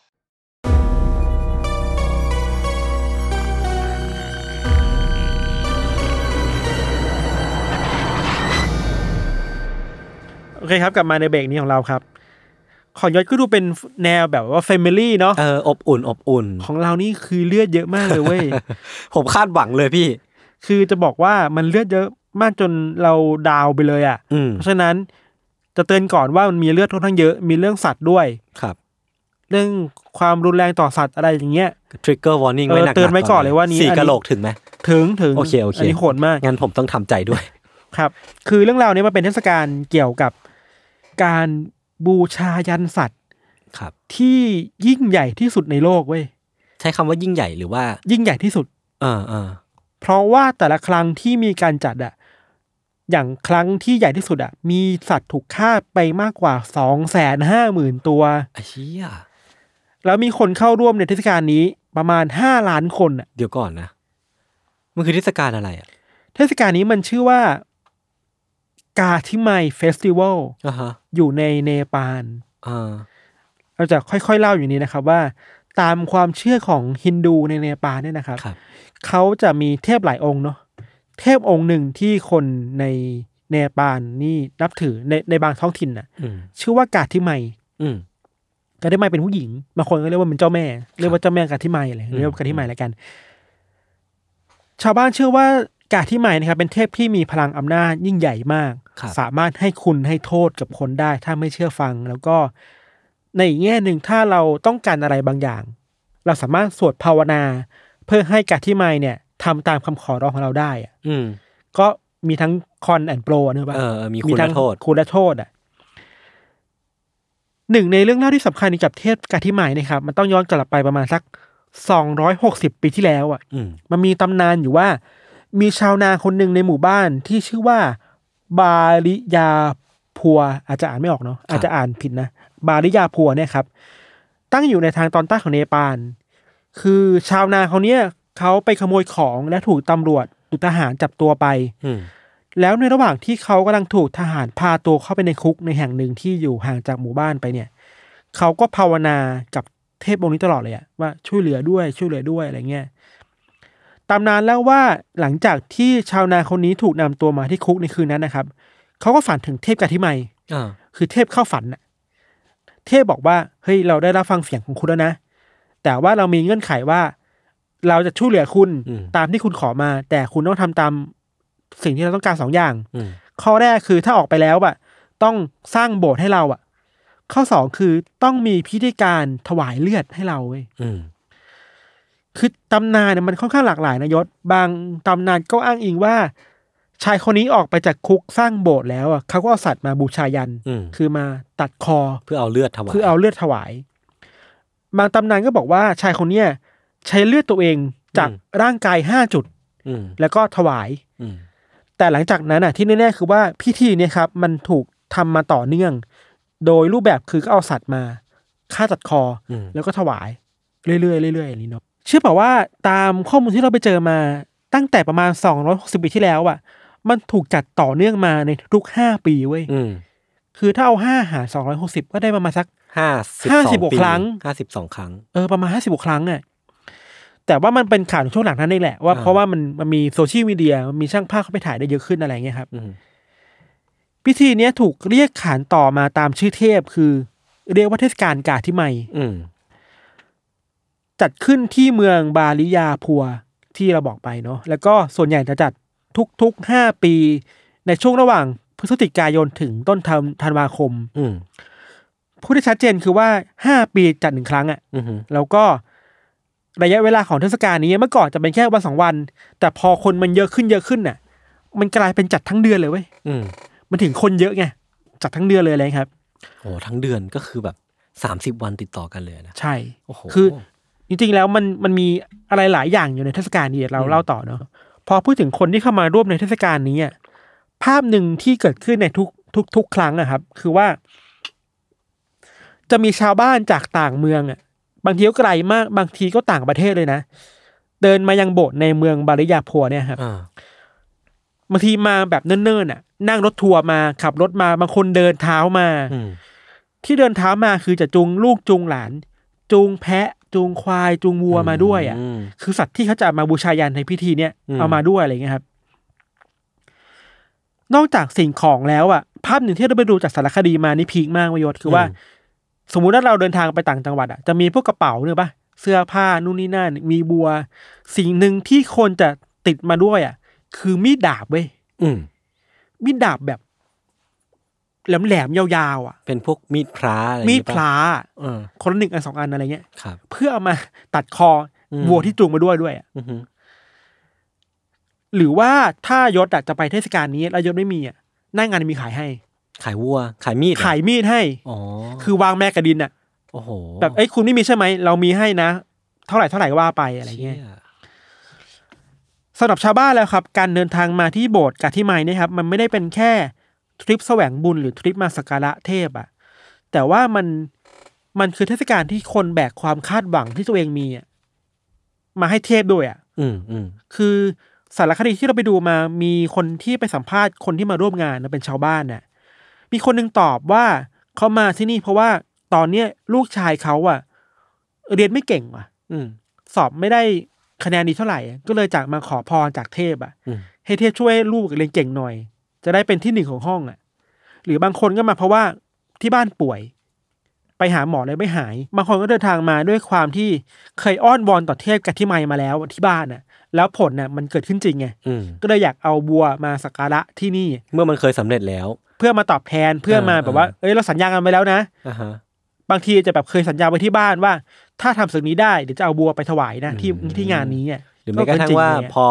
เคครับกลับมาในเบรกนี้ของเราครับของยศก็ดูเป็นแนวแบบว่า Family เนาะเอออบอุ่นอบอุ่น ของเรานี่คือเลือดเยอะมากเลยเว้ย ผมคาดหวังเลยพี่ คือจะบอกว่ามันเลือดเยอะมากจนเราดาวไปเลยอะ่ะอืมเพราะฉะนั้นจะเตือนก่อนว่ามันมีเลือดค่อนข้างเยอะมีเรื่องสัตว์ด้วยครับ เรื่องความรุนแรงต่อสัตว์อะไรอย่างเงี้ย trigger warning เออไว้หนักๆเตือนไว้ก่อนเลยว่านี้สี่อันนี้กะโหลกถึงไหมถึงถึงโอเคโอเคนนี้โหดมากงั้นผมต้องทำใจด้วย ครับ คือเรื่องราวนี้มันเป็นเทศกาลเกี่ยวกับ การบูชายันสัตว์ครับ ที่ยิ่งใหญ่ที่สุดในโลกเว้ยใช้คำว่ายิ่งใหญ่หรือว่า ยิ่งใหญ่ที่สุดเออเออเพราะว่าแต่ละครั้งที่มีการจัดอะอย่างครั้งที่ใหญ่ที่สุดอะมีสัตว์ถูกฆ่าไปมากกว่าสองแสนห้าหมื่นตัวไอ้เชี่ยแล้วมีคนเข้าร่วมในเทศกาลนี้ประมาณห้าล้านคนอะเดี๋ยวก่อนนะ มันคือเทศกาลอะไรอะเทศกาลนี้มันชื่อว่า กาทิไมเฟสติวัลอ่าฮะอยู่ในเนปาลอ่าเราจะค่อยๆเล่าอย่างนี้นะครับว่า ตามความเชื่อของฮินดูในเนปาลเนี่ยนะครับครับเขาจะมีเทพหลายองค์เนาะเทพองค์หนึ่งที่คนในเนปาลนี่นับถือในในบางท้องถิ่นน่ะอืมชื่อว่ากาทิไมอืมกาทิไมเป็นผู้หญิงบางคนก็เรียกว่าเป็นเจ้าแม่ เรียกว่าเจ้าแม่กาทิไมอะไรเรียกว่ากาทิไมแล้วกัน ชาวบ้านเชื่อว่า กาทิไมนะครับเป็นเทพที่มีพลังอำนาจยิ่งใหญ่มากครับสามารถให้คุณให้โทษกับคนได้ ถ้าไม่เชื่อฟัง แล้วก็ในอีกแง่หนึ่งถ้าเราต้องการอะไรบางอย่าง เราสามารถสวดภาวนา เพื่อให้กาทิไมเนี่ยทำตามคำขอร้องของเราได้อะอืมก็มีทั้งคอนแอนโปรนะป่ะเออเออมีคุณทั้งและโทษคุณและโทษอะหนึ่งในเรื่องเล่าที่สำคัญกับเทพกาทิไมนะครับ มันต้องย้อนกลับไปประมาณสักสองร้อยหกสิบปีที่แล้วอะอืมมันมีตำนานอยู่ว่า มีชาวนาคนหนึ่งในหมู่บ้านที่ชื่อว่า บาริยาพัว อาจจะอ่านไม่ออกเนาะอาจจะอ่านผิดนะ บาริยาพัวเนี่ยครับ ตั้งอยู่ในทางตอนใต้ของเนปาลคือชาวนาเขาเนี่ยเขาไปขโมยของและถูกตำรวจหรือทหารจับตัวไปอืมแล้วในระหว่างที่เขากำลังถูกทหารพาตัวเข้าไปในคุกในแห่งหนึ่งที่อยู่ห่างจากหมู่บ้านไปเนี่ย เขาก็ภาวนากับเทพองค์นี้ตลอดเลยอะว่าช่วยเหลือด้วยช่วยเหลือด้วยอะไรเงี้ย ตำนานแล้วว่าหลังจากที่ชาวนาคนนี้ถูกนำตัวมาที่คุกในคืนนั้นนะครับเขาก็ฝันถึงเทพกาทิไมยอ่าคือเทพเข้าฝันน่ะ เทพบอกว่าเฮ้ยเราได้รับฟังเสียงของคุณแล้วนะ แต่ว่าเรามีเงื่อนไขว่า เราจะช่วยเหลือคุณอืมตามที่คุณขอมา แต่คุณต้องทำตามสิ่งที่เราต้องการสองอย่างอืมข้อแรกคือถ้าออกไปแล้วอะต้องสร้างโบสถ์ให้เราอะข้อสองคือต้องมีพิธีการถวายเลือดให้เราเว้ยอืม คือตำนานเนี่ยมันค่อนข้างหลากหลายนะยศ บางตำนานก็อ้างอิงว่า ชายคนนี้ออกไปจากคุกสร้างโบสถ์แล้วอะเขาก็เอาสัตว์มาบูชายัน อืม คือมาตัดคอ เพื่อเอาเลือดถวายเพื่อเอาเลือดถวาย บางตำนานก็บอกว่าชายคนเนี้ยใช้เลือดตัวเองจากร่างกายห้าจุด อืมแล้วก็ถวาย อืมแต่หลังจากนั้นอะที่แน่ๆคือว่าพิธีเนี่ยครับ มันถูกทำมาต่อเนื่อง โดยรูปแบบคือก็เอาสัตว์มาฆ่าตัดคออมแล้วก็ถวาย เรื่อยๆเรื่อยๆอย่างนี้เนาะ เชื่อเปล่าว่าตามข้อมูลที่เราไปเจอมาตั้งแต่ประมาณสองร้อยหกสิบปีที่แล้วอะ มันถูกจัดต่อเนื่องมาในทุกห้าปีเว้ยอืมคือถ้าเอาห้าหารสองร้อยหกสิบก็ได้ประมาณสักห้าสิบห้าสอสิบงกว่าปีครั้งห้าสิบสองครั้ง เออ ประมาณห้าสิบกว่าครั้งอะ แต่ว่ามันเป็นข่าวในช่วงหลังนั้นเองแหละว่าอ่าเพราะว่ามันมันมีโซเชียลมีเดียมันมีช่างภาพเข้าไปถ่ายได้เยอะขึ้นอะไรเงี้ยครับอืมพิธีเนี้ยถูกเรียกขานต่อมาตามชื่อเทพคือ เรียกว่าเทศกาลกาทิไมยอืม จัดขึ้นที่เมืองบาลิยาพัวที่เราบอกไปเนาะแล้วก็ส่วนใหญ่จะจัดทุกๆห้าปี ในช่วงระหว่างพฤศจิกายนถึงต้นธันธันวาคม อืมพูดได้ชัดเจนคือว่าห้าปีจัดหนึ่งครั้งอะ่ะอือหือแล้วก็ระยะเวลาของเทศกาลนี้เมื่อก่อนจะเป็นแค่วันสองวัน แต่พอคนมันเยอะขึ้นเยอะขึ้นน่ะ มันกลายเป็นจัดทั้งเดือนเลยเว้ยอืมมันถึงคนเยอะไงจัดทั้งเดือนเลยอะไรครับโอ้ทั้งเดือนก็คือแบบสามสิบวันติดต่อกันเลยนะใช่โอ้โหคือ จริงๆแล้วมันมันมีอะไรหลายอย่างอยู่ในเทศกาลนี้เดี๋ยวเราเล่าต่อเนาะพอพูดถึงคนที่เข้ามาร่วมในเทศกาลนี้อะภาพหนึ่งที่เกิดขึ้นในทุกทุกทุกครั้งอะครับ คือว่า จะมีชาวบ้านจากต่างเมืองอะบางทีก็ไกลมาก บางทีก็ต่างประเทศเลยนะ เดินมายังโบสถ์ในเมืองบาริยาพัวเนี่ยครับอ่าบางทีมาแบบเนิ่นๆอะ นั่งรถทัวร์มาขับรถมาบางคนเดินเท้ามาอืมที่เดินเท้ามาคือจะจูงลูกจูงหลาน จูงแพะ จูงควายจูงวัวมาด้วยอะมคือสัตว์ที่เขาจะมาบูชายันในพิธีเนี้ยอืมเอามาด้วยอะไรเงี้ยครับ นอกจากสิ่งของแล้วอะ ภาพหนึ่งที่เราไปดูจากสารคดีมานี่พีคมากวายศคือว่า สมมุติว่าเราเดินทางไปต่างจังหวัดอะจะมีพวกกระเป๋าเนี่ยปะเสื้อผ้านู่นนี่นั่นมีบัว สิ่งหนึ่งที่คนจะติดมาด้วยอะ คือมีดดาบเว้ยอืมมีดดาบแบบ แหลมๆยาวๆอะ เป็นพวกมีดพระอะไรอย่งมีดงี้พปะลาเออคนละหนึ่งอันสองอันอะไรเงี้ยครับเพื่อเอามาตัดคออมวัวที่จูงมาด้วยด้วยอะอือหือหรือว่าถ้ายศอะจะไปเทศกาลนี้แล้วยศไม่มีอะหน้างานมีขายให้ ขายวัว ขายมีดเหรอขายมีดให้อ๋อคือวางแม่กระดินอะโอ้โหแบบเอ้ยคุณไม่มีใช่ไหมเรามีให้นะ เท่าไหร่เท่าไหร่ก็ว่าไปอะไรเงี้ยชี่สำหรับชาวบ้านแล้วครับ การเดินทางมาที่โบสถ์กาที่ไมเนี่ยครับ มันไม่ได้เป็นแค่ ทริปแสวงบุญหรือทริปมาสักการะเทพอะแต่ว่ามันมันคือเทศกาลที่คนแบกความคาดหวังที่ตัวเองมีอะมาให้เทพด้วยอะอืมอืมคือสารคดีที่เราไปดูมามีคนที่ไปสัมภาษณ์คนที่มาร่วมงานนะเป็นชาวบ้านน่ะ มีคนหนึงตอบว่าเขามาที่นี่เพราะว่าตอนเนี้ยลูกชายเขาอะเรียนไม่เก่งว่ะ อืม สอบไม่ได้คะแนนดีเท่าไหร่ ก็เลยจากมาขอพรจากเทพอะอืมให้เทพช่วยลูกเรียนเก่งหน่อย จะได้เป็นที่หนึ่งของห้องอะ หรือบางคนก็มาเพราะว่าที่บ้านป่วย ไปหาหมอเลยไม่หาย บางคนก็เดินทางมาด้วยความที่เคยอ้อนวอนต่อเทพกับที่ไมมาแล้วที่บ้านน่ะ แล้วผลน่ะมันเกิดขึ้นจริงไงอืมก็เลยอยากเอาบัวมาสักการะที่นี่ เมื่อมันเคยสำเร็จแล้ว เพื่อมาตอบแทนเพื่อมาอ่าแบบว่าเอ้ยเราสัญญากันไปแล้วนะอ่าฮะบางทีจะแบบเคยสัญญาไว้ที่บ้านว่า ถ้าทำสิ่งนี้ได้เดี๋ยวจะเอาบัวไปถวายนะที่อืมที่งานนี้อะหรือแม้กระทั่งจว่าเลยอะพอ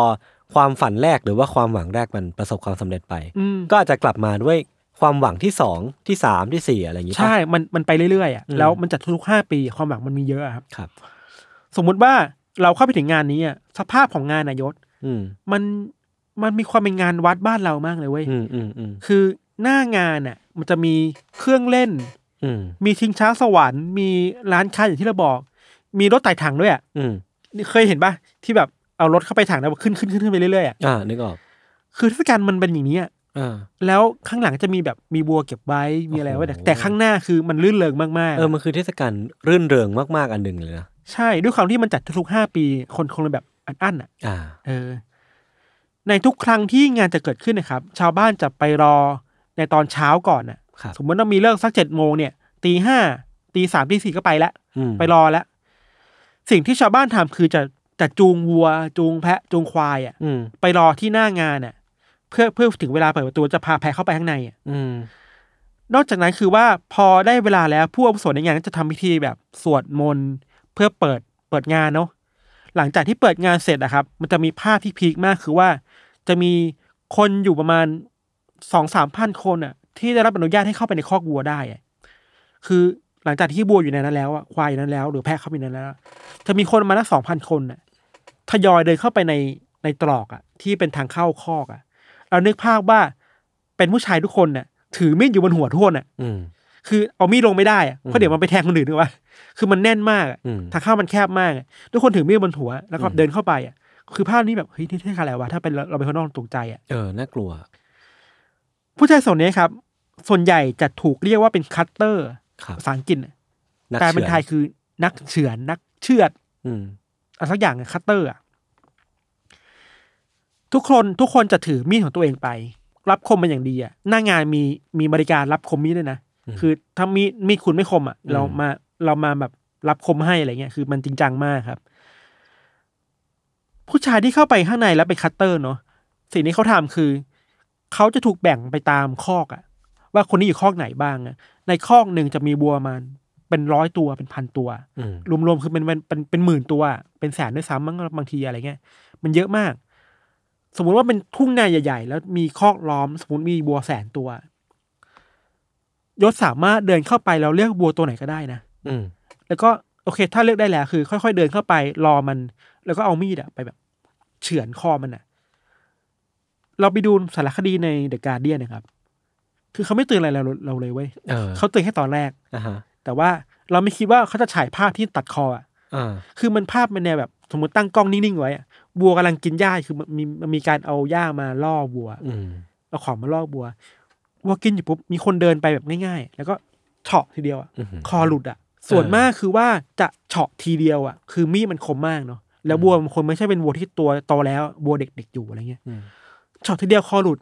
ความฝันแรกหรือว่าความหวังแรกมันประสบความสำเร็จไปอืมก็อาจจะกลับมาด้วยความหวังที่สองที่สามที่สี่อะไรอย่างนี้ปะใช่ มันมันไปเรื่อยๆอะอืมแล้วมันจัดทุกๆห้าปีความหวังมันมีเยอะอะครับครับ สมมุติว่าเราเข้าไปถึงงานนี้อะสภาพของงานนายศอืมมันมันมีความเป็นงานวัดบ้านเรามากเลยเว้ยอืมอืมอืมคือหน้างานอะ มันจะมีเครื่องเล่นอืมมีชิงช้าสวรรค์มีร้านค้าอย่างที่เราบอก มีรถไต่ถังด้วยอะอืมนี่เคยเห็นปะที่แบบ เอารถเข้าไปถังแล้วขึ้นขึ้นขึ้นขึ้นไปเรื่อยๆอะอ่านึกออก คือเทศกาลมันเป็นอย่างนี้อะอ่าแล้วข้างหลังจะมีแบบมีบัวเก็บไว้มีอะไรไว้แต่โอ้โหแต่ข้างหน้าคือมันลื่นเริงมากๆเออมันคือเทศกาลรื่นเริงมากๆอันหนึ่งเลยนะใช่ด้วยความที่มันจัดทุกๆห้าปีคนคงเลยแบบอันอั้นอะอ่าเออ ในทุกครั้งที่งานจะเกิดขึ้นนะครับ ชาวบ้านจะไปรอในตอนเช้าก่อนน่ะครับสมมติว่ามีเลิกสักเจ็ดโมงเนี่ยตีห้าตีสามตีสี่ก็ไปแล้วอืมไปรอแล้วสิ่งที่ชาวบ้านทำคือจะ จะจูงวัว จูงแพะจูงควายอะอืมไปรอที่หน้างานอะ เพื่อเพื่อถึงเวลาเปิดประตูจะพาแพะเข้าไปข้างในอะ อืมนอกจากนั้นคือว่าพอได้เวลาแล้วผู้อาวุโสในงานก็จะทำพิธีแบบสวดมนต์เพื่อเปิดเปิดงานเนาะหลังจากที่เปิดงานเสร็จอะครับ มันจะมีภาพที่พีคมากคือว่า จะมีคนอยู่ประมาณสองสามพันคนอะที่ได้รับอนุญาตให้เข้าไปในคอกวัวได้อะคือหลังจากที่วัวอยู่ในนั้นแล้วอะควายอยู่ในนั้นแล้ว หรือแพะเข้าไปในนั้นแล้ว จะมีคนประมาณนักสองพันคนอะ ทยอยเดินเข้าไปในในตรอกอะที่เป็นทางเข้าคอกอะเรานึกภาพว่าเป็นผู้ชายทุกคนน่ะถือมีดอยู่บนหัวทุกคนอะอืมคือเอามีดลงไม่ได้อะเพราะเดี๋ยวมันไปแทงคนอื่นนึกว่าคือมันแน่นมากอะอืมทางเข้ามันแคบมากอะทุกคนถือมีดบนหัวแล้วก็อืมเดินเข้าไปอะ คือภาพนี้แบบเฮ้ยนี่เท่อะไรวะถ้าเป็นเราเราเป็นคนนอกตกใจอะเออน่ากลัว ผู้ชายส่วนนี้ครับ ส่วนใหญ่จะถูกเรียกว่าเป็นคัตเตอร์ครับภาษาอังกฤษอะนักแปลเป็นภาษาไทยคือนักเฉือนนักเชือด อืมอะไรสักอย่างคัตเตอร์อะทุกคนทุกคนจะถือมีดของตัวเองไป ลับคมเป็นอย่างดีอะหน้างานมีมีบริการลับคมมีดด้วยนะอืมคือถ้ามีดมีดคุณไม่คมอะเราอืมมาเรามาแบบลับคมให้อะไรเงี้ยคือมันจริงจังมากครับ ผู้ชายที่เข้าไปข้างในแล้วเป็นคัตเตอร์เนาะสิ่งที่เขาทำคือ เขาจะถูกแบ่งไปตามคอกอะว่าคนนี้อยู่คอกไหนบ้างอะในคอกหนึ่งจะมีบัวมัน เป็นร้อยตัวเป็นพันตัวอืมรวมๆคือเป็นเป็นเป็นเป็นหมื่นตัว เป็นแสนด้วยซ้ำมั้งบางทีอะไรเงี้ย มันเยอะมาก สมมุติว่าเป็นทุ่งนาใหญ่ ๆ แล้วมีคอกล้อม สมมติมีบัวแสนตัวยศสามารถเดินเข้าไปแล้วเลือกบัวตัวไหนก็ได้นะ อืมแล้วก็โอเค ถ้าเลือกได้แล้วคือ ค่อยๆเดินเข้าไปรอมัน แล้วก็เอามีดอะไปแบบ เฉือนคอมันอะเราไปดูสารคดีในเดอะการเดียนนะครับ คือเขาไม่เตือนอะไรเราเราเลยเว้ยเออเขาเตือนแค่ตอนแรกอ่าฮะ แต่ว่าเราไม่คิดว่าเขาจะฉายภาพที่ตัดคออะอ่าคือมันภาพมันแนวแบบสมมติตั้งกล้องนิ่งๆไว้อะบัวกำลังกินหญ้าคือมันมีมันมีการเอาหญ้ามาล่อบัวอืมเอาของมาล่อบัววัวกินอยู่ปุ๊บมีคนเดินไปแบบง่ายๆ แล้วก็เฉาะทีเดียวอะอื้อหือคอหลุดอะส่วนมากคือว่าจะเฉาะทีเดียวอะคือมีดมันคมมากเนาะแล้วบัวมันคนไม่ใช่เป็นวัวที่ตัวโตแล้วบัวเด็กๆอยู่อะไรเงี้ยอืมเฉาะทีเดียวคอหลุด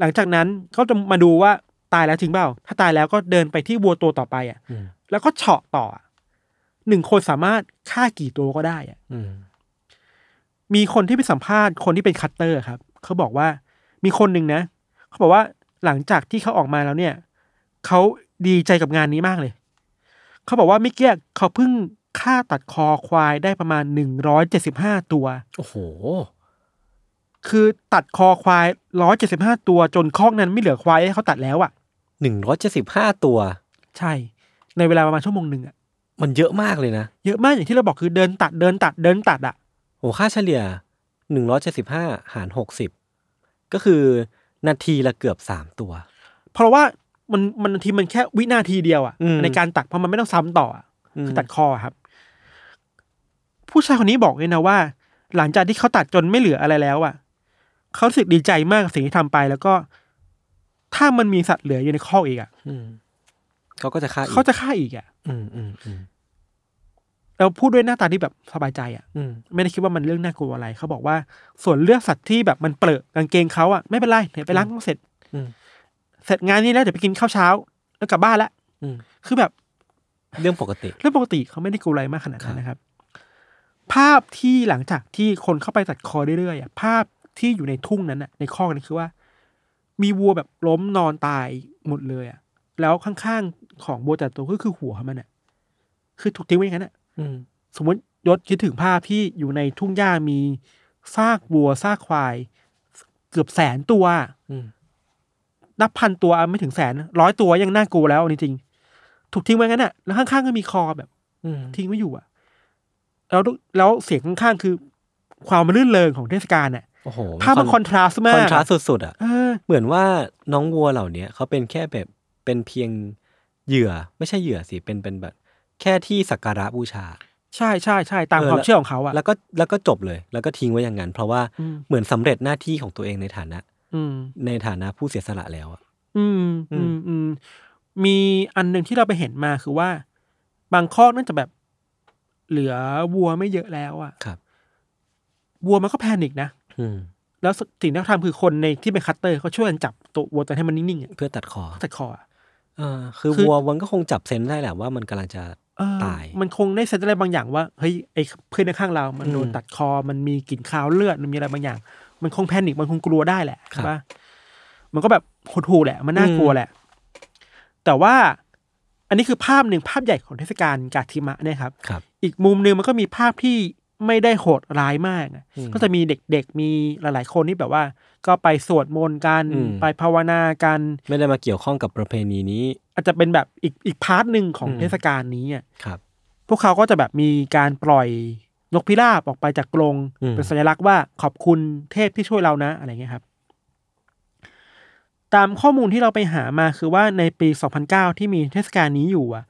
หลังจากนั้นเขาจะมาดูว่า ตายแล้วจริงเปล่า ถ้าตายแล้วก็เดินไปที่วัวตัวต่อไปอะอืมแล้วก็เฉาะต่ออะหนึ่งคนสามารถฆ่ากี่ตัวก็ได้อะอืมมีคนที่ไปสัมภาษณ์คนที่เป็นคัตเตอร์ครับ เขาบอกว่ามีคนหนึ่งนะ เขาบอกว่าหลังจากที่เขาออกมาแล้วเนี่ยเขาดีใจกับงานนี้มากเลย เขาบอกว่าเมื่อกี้เขาเพิ่งฆ่าตัดคอควายได้ประมาณหนึ่งร้อยเจ็ดสิบห้าตัว โอ้โห คือตัดคอควายร้อยเจ็ดสิบห้าตัวจนคอกนั้นไม่เหลือควายให้เขาตัดแล้วอะ หนึ่งร้อยเจ็ดสิบห้าตัว ใช่ ในเวลาประมาณชั่วโมงหนึ่งอะมันเยอะมากเลยนะ เยอะมากอย่างที่เราบอกคือเดินตัดเดินตัดเดินตัดอะโอ้ค่าเฉลี่ยหนึ่งร้อยเจ็ดสิบห้าหารหกสิบก็คือนาทีละเกือบสามตัว เพราะว่ามันมันทีมันแค่วินาทีเดียวอะอืมในการตัดเพราะมันไม่ต้องซ้ำต่ออะอืมคือตัดคออะครับ ผู้ชายคนนี้บอกเลยนะว่า หลังจากที่เขาตัดจนไม่เหลืออะไรแล้วอะเขารู้สึกดีใจมากกับสิ่งที่ทำไปแล้วก็ ถ้ามันมีสัตว์เหลืออยู่ในคอกอีกอะอืมเขาก็จะฆ่าอีกเขาจะฆ่าอีกอะอืมอืมอืมแล้วพูดด้วยหน้าตาที่แบบสบายใจอะอืมไม่ได้คิดว่ามันเรื่องน่ากลัวอะไร เขาบอกว่า ส่วนเลือกสัตว์ที่แบบมันเปรอะกางเกงเขาอะไม่เป็นไรเดี๋ยวไปล้างเสร็จอืมเสร็จงานนี้แล้วเดี๋ยวไปกินข้าวเช้า แล้วกลับบ้านละอืมคือแบบ เรื่องปกติ เรื่องปกติเขาไม่ได้กลัวอะไรมากขนาดนั้นนะครับ ภาพที่หลังจากที่คนเข้าไปตัดคอเรื่อยๆอะภาพที่อยู่ในทุ่งนั้นอะ ในคอกนั้นคือว่า มีวัวแบบล้มนอนตายหมดเลยอะ แล้วข้างๆของวัวแต่ละตัวก็คือหัวมันอะ คือถูกทิ้งไว้อย่างนั้นอะอืมสมมติยศคิดถึงภาพที่อยู่ในทุ่งหญ้ามีซากวัวซากควาย เกือบแสนตัวอืมนับพันตัวไม่ถึงแสนร้อยตัวยังน่ากลัวแล้วจริงๆถูกทิ้งไว้งั้นอะแล้วข้างๆก็มีคอแบบอืมทิ้งไว้อยู่อะแล้วแล้วเสียงข้างๆคือ ความรื่นเริงของเทศกาลอะ โอ้โหภาพมันคอนทราสต์มาคกอนทราสต์สุดๆอะเออเหมือนว่าน้องวัวเหล่าเนี้ยเขาเป็นแค่แบบเป็นเพียงเหยื่อไม่ใช่เหยื่อสิเป็นเป็นแบบ แค่ที่สักการะบูชา ใช่ใช่ใช่ตามเออความแล้วเชื่อของเขาอะแล้วก็แล้วก็จบเลย แล้วก็ทิ้งไว้อย่างนั้น เพราะว่าอืมเหมือนสำเร็จหน้าที่ของตัวเองในฐานะ อืมในฐานะผู้เสียสละแล้วอะอืมอือืมมอืมมีอันหนึ่งที่เราไปเห็นมาคือว่า บางคอกน่าจะแบบเหลือวัวไม่เยอะแล้วอะครับ วัวมันก็ panic นะอืม แล้วสิ่งที่เขาทำคือคนในที่เป็นคัตเตอร์เขาช่วยกันจับตัววัวตัวให้มันนิ่งๆอะเพื่อตัดคอตัดคออะ เออคือคือ วัวมันก็คงจับ sense ได้แหละว่ามันกำลังจะ เออตายมันคงได้ sense อะไรบางอย่างว่าเฮ้ยไอ้เพื่อนข้างเรา มันโดนอืมตัดคอมันมีกลิ่นคาวเลือดมันมีอะไรบางอย่าง มันคง panic มันคงกลัวได้แหละครัใช่บปะมันก็แบบหดหู่แหละ มันน่ากลัวอืมแหละ แต่ว่า อันนี้คือภาพหนึ่งภาพใหญ่ของเทศกาลกาธิมายเนี่ยครับ ครับ อีกมุมหนึ่งมันก็มีภาพที่ ไม่ได้โหดร้ายมากอะอืมก็จะมีเด็กๆมีหลาย ๆ คนที่แบบว่า ก็ไปสวดมนต์กันอืม ไปภาวนากัน ไม่ได้มาเกี่ยวข้องกับประเพณีนี้ อาจจะเป็นแบบอีกอีก part หนึ่งของอืม เทศกาลนี้อะครับ พวกเขาก็จะแบบมีการปล่อยนกพิราบออกไปจากกรงอืม เป็นสัญลักษณ์ว่าขอบคุณเทพที่ช่วยเรานะอะไรเงี้ยครับ ตามข้อมูลที่เราไปหามาคือว่าในปี 2009 ที่มีเทศกาลนี้อยู่อะ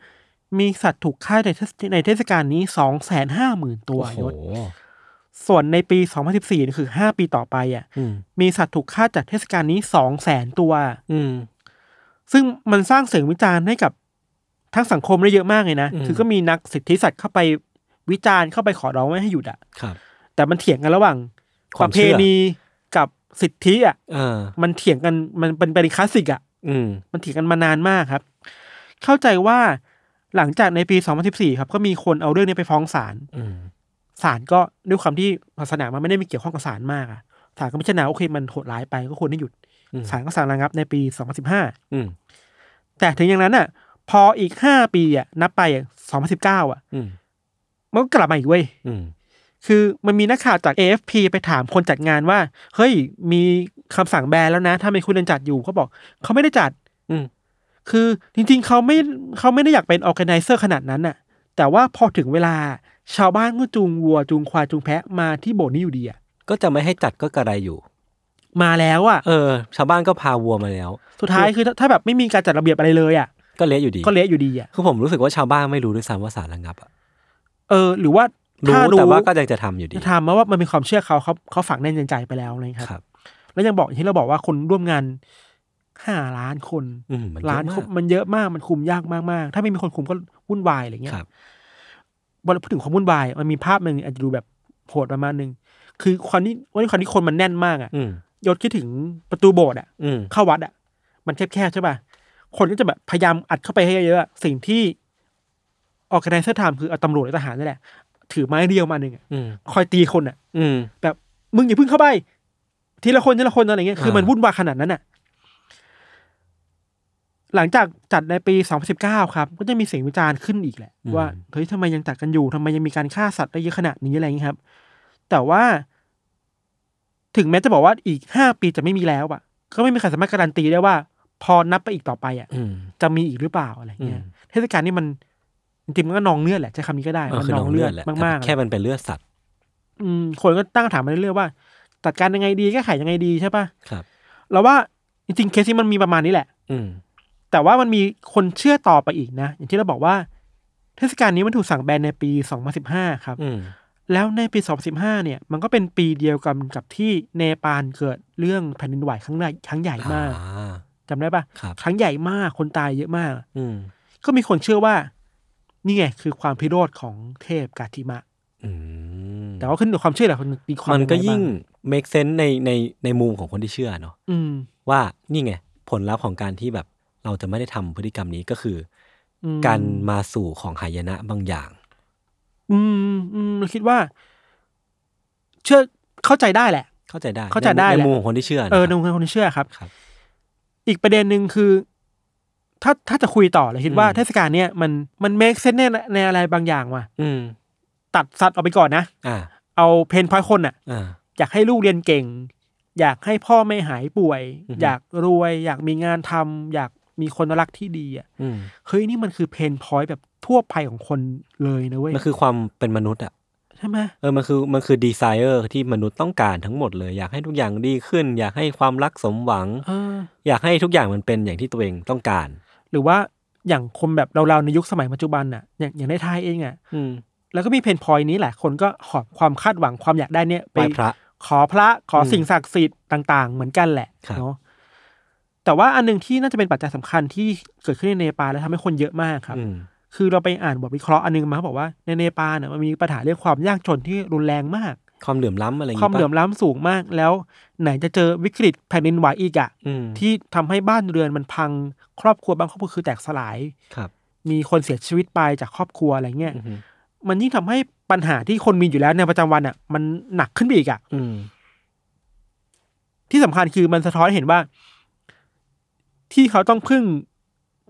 มีสัตว์ถูกฆ่าในเทศในเทศกาลนี้2 5 0 0 0 0ตัวโอ้โหยศส่วนในปี 2014นี่คือ 5 ปีต่อไปอะอืมมีสัตว์ถูกฆ่าจากเทศกาลนี้ 2 0 0 0 0 0 ตัว อืม ซึ่งมันสร้างเสียงวิจารณ์ให้กับทั้งสังคมได้เยอะมากเลยนะอืมคือก็มีนักสิทธิสัตว์เข้าไปวิจารณ์เข้าไปขอร้องไม่ให้หยุดอะครับ แต่มันเถียงกันระหว่างคปวามระเพเชื่อณีกับสิทธิอะเออมันเถียงกันมันเป็นเป็นคลาสสิกอะอืม มันเถียงกันมานานมากครับ เข้าใจว่า หลังจากในปี 2014 ครับ ก็มีคนเอาเรื่องนี้ไปฟ้องศาลอืมศาลก็ด้วยความที่ศาสนามันไม่ได้มีเกี่ยวข้องกับศาลมากอะศาลก็พิจารณาโอเคมันโหดร้ายไปก็ควรให้หยุดอืมศาลก็สั่งระงับในปี 2015อืมแต่ถึงอย่างนั้นอะ พออีก5ปีอะนับไปอะ2019 อะอืมมันก็กลับมาอีกเว้ยอืมคือมันมีนักข่าวจาก AFP ไปถามคนจัดงานว่า เฮ้ย มีคำสั่งแบนแล้วนะ ถ้าไม่คุณยังจัดอยู่เขาบอกเขาไม่ได้จัด อืม คือจริงๆ เขาไม่เขาไม่ได้อยากเป็น o r g a n i z e r ขนาดนั้นน่ะ แต่ว่าพอถึงเวลาชาวบ้านก็จูงวัวจูงควายจูงแพะมาที่โบสถ์นี้อยู่ดีอะก็จะไม่ให้จัดก็กระไรอยู่ มาแล้วอะ เออ ชาวบ้านก็พาวัวมาแล้ว สุดท้ายคือถ้าถ้าแบบไม่มีการจัดระเบียบอะไรเลยอะ ก็เละอยู่ดี ก็เละอยู่ดีอะ คือผมรู้สึกว่าชาวบ้านไม่รู้ด้วยซ้ำว่าสารระงับอะเออ หรือว่ารู้ถ้าแต่ว่าก็ยังจะทำอยู่ดีจะทำมาว่ามันเป็นความเชื่อเขาเขาเขาฝังแน่นในใจไปแล้วนะคครัรับบแล้วยังบอกอย่างที่เราบอกว่าคนร่วมงาน ห้าล้านคนอืมมันเยอะล้านมากคนมันเยอะมากมันคุมยากมากๆ ถ้าไม่มีคนคุมก็วุ่นวายอะไรเงี้ยครับพอพูดถึงความวุ่นวาย มันมีภาพหนึ่งอาจจะดูแบบโหดประมาณหนึ่งคือความนี้วันนี้ความที่คนมันแน่นมากอะอืมยศคิดถึงประตูโบสถ์อะอืมเข้าวัดอะ มันแคบๆใช่ป่ะคนก็จะแบบพยายามอัดเข้าไปให้เยอะๆอะสิ่งที่ออกแกไนเซอร์ทำคือเอาตำรวจและทหารนี่แหละ ถือไม้เรียวมาหนึ่งอะอืมคอยตีคนอะอืมแบบมึงอย่าเพิ่งเข้าไปทีละคนทีละคนอะไรเงี้ยคืออ่ามัมันวุ่นวายขนาดนั้นอะ หลังจากจัดในปี 2019 ครับ ก็จะมีเสียงวิจารณ์ขึ้นอีกแหละ ว่าเฮ้ยทำไมยังจัดกันอยู่ทำไมยังมีการฆ่าสัตว์ได้เยอะขนาดนี้อะไรเงี้ยครับ แต่ว่า ถึงแม้จะบอกว่าอีกห้าปีจะไม่มีแล้วอะก็ไม่มีใครสามารถการันตีได้ว่า พอนับไปอีกต่อไปอะอืมจะมีอีกหรือเปล่าอะไรเงี้ยอืมเทศกาลนี้มันจริงๆมันก็นองเลือดแหละใช้คำนี้ก็ได้เออมันคือนนน้อองงเลืเลืออดดแหละมากๆแค่มันเป็นเลือดสัตว์ อืมคนก็ตั้งคำถามมาเรื่อยๆว่าจัดการยังไงดีแก้ไขยังไงดีใช่ปะครับเราว่าจริงๆเคสนี้มันมีประมาณนี้แหละ อืม แต่ว่ามันมีคนเชื่อต่อไปอีกนะ อย่างที่เราบอกว่า เทศกาลนี้มันถูกสั่งแบนในปี 2015 ครับอืมแล้วในปี 2015 เนี่ย มันก็เป็นปีเดียวกันกับที่เนปาลเกิดเรื่องแผ่นดินไหวครั้งใหญ่ครั้งใหญ่มากอ่าจำได้ปะครับครั้งใหญ่มากคนตายเยอะมาก อืมก็มีคนเชื่อว่า นี่ไงคือความพิโรธของเทพกาทิมะอืมแต่ว่าขึ้นอยู่กับความเชื่อแหละคนตีความมันก็งไงยิ่งบ้า make sense ในในในมุมของคนที่เชื่อเนาะอืมว่านี่ไงผลลัพธ์ของการที่แบบ เราจะไม่ได้ทำพฤติกรรมนี้ก็คืออืมการมาสู่ของหายนะบางอย่าง อืมอืมเราคิดว่า เชื่อเข้าใจได้แหละ เข้าใจได้เข้าใจได้ในแหละ มุมของคนที่เชื่อเออในนะมุมคนที่เชื่อครับ ครับ อีกประเด็นหนึ่งคือ ถ้าถ้าจะคุยต่อเลยคิดว่าอืม เทศกาลเนี้ยมันมันเมคเซนในในอะไรบางอย่างว่ะอืม ตัดสัตว์ออกไปก่อนนะ อ่า เอาเพนพอยคนอะ อ่า อยากให้ลูกเรียนเก่ง อยากให้พ่อไม่หายป่วย อือฮึ อยากรวย อยากมีงานทำอยาก มีคนรักที่ดีอะอืมเฮ้ยนี่มันคือเพนพอยแบบทั่วไปของคนเลยนะเว้ยมันคือความเป็นมนุษย์อะใช่ไหมเออมันคือมันคือดีไซเออร์ที่มนุษย์ต้องการทั้งหมดเลย อยากให้ทุกอย่างดีขึ้น อยากให้ความรักสมหวังเอออยากให้ทุกอย่างมันเป็นอย่างที่ตัวเองต้องการ หรือว่าอย่างคนแบบเราๆในยุคสมัยปัจจุบันอะ อย่างอย่างในไทยเองอะอืมแล้วก็มีเพนพอยนี้แหละคนก็หอบความคาดหวังความอยากได้เนี่ยไปไหว้พระ ขอพระขออมสิ่งศักดิ์สิทธิ์ต่าง ๆ เหมือนกันแหละครับเนาะ แต่ว่าอันหนึงที่น่าจะเป็นปัจจัยสำคัญที่เกิดขึ้นในเนปาลแล้วทำให้คนเยอะมากครับอืมคือเราไปอ่านบทวิเคราะห์อันหนึงมาเขาบอกว่าในเนปาลเนี่ยมันมีปัญหาเรื่องความยากจนที่รุนแรงมาก ความเหลื่อมล้ำอะไรอย่างความงี้ปะเหลื่อมล้ำสูงมากแล้ว ไหนจะเจอวิกฤตแผ่นดินไหวอีกอะอืมที่ทำให้บ้านเรือนมันพัง ครอบครัวบางครอบครัวคือแตกสลายครับ มีคนเสียชีวิตไปจากครอบครัวอะไรเงี้ยอืมมันยิ่งทำให้ปัญหาที่คนมีอยู่แล้วในประจำวันอะมันหนักขึ้นไปอีกอะอืมที่สำคัญคือมันสะท้อนให้เห็นว่า ที่เขาต้องพึ่ง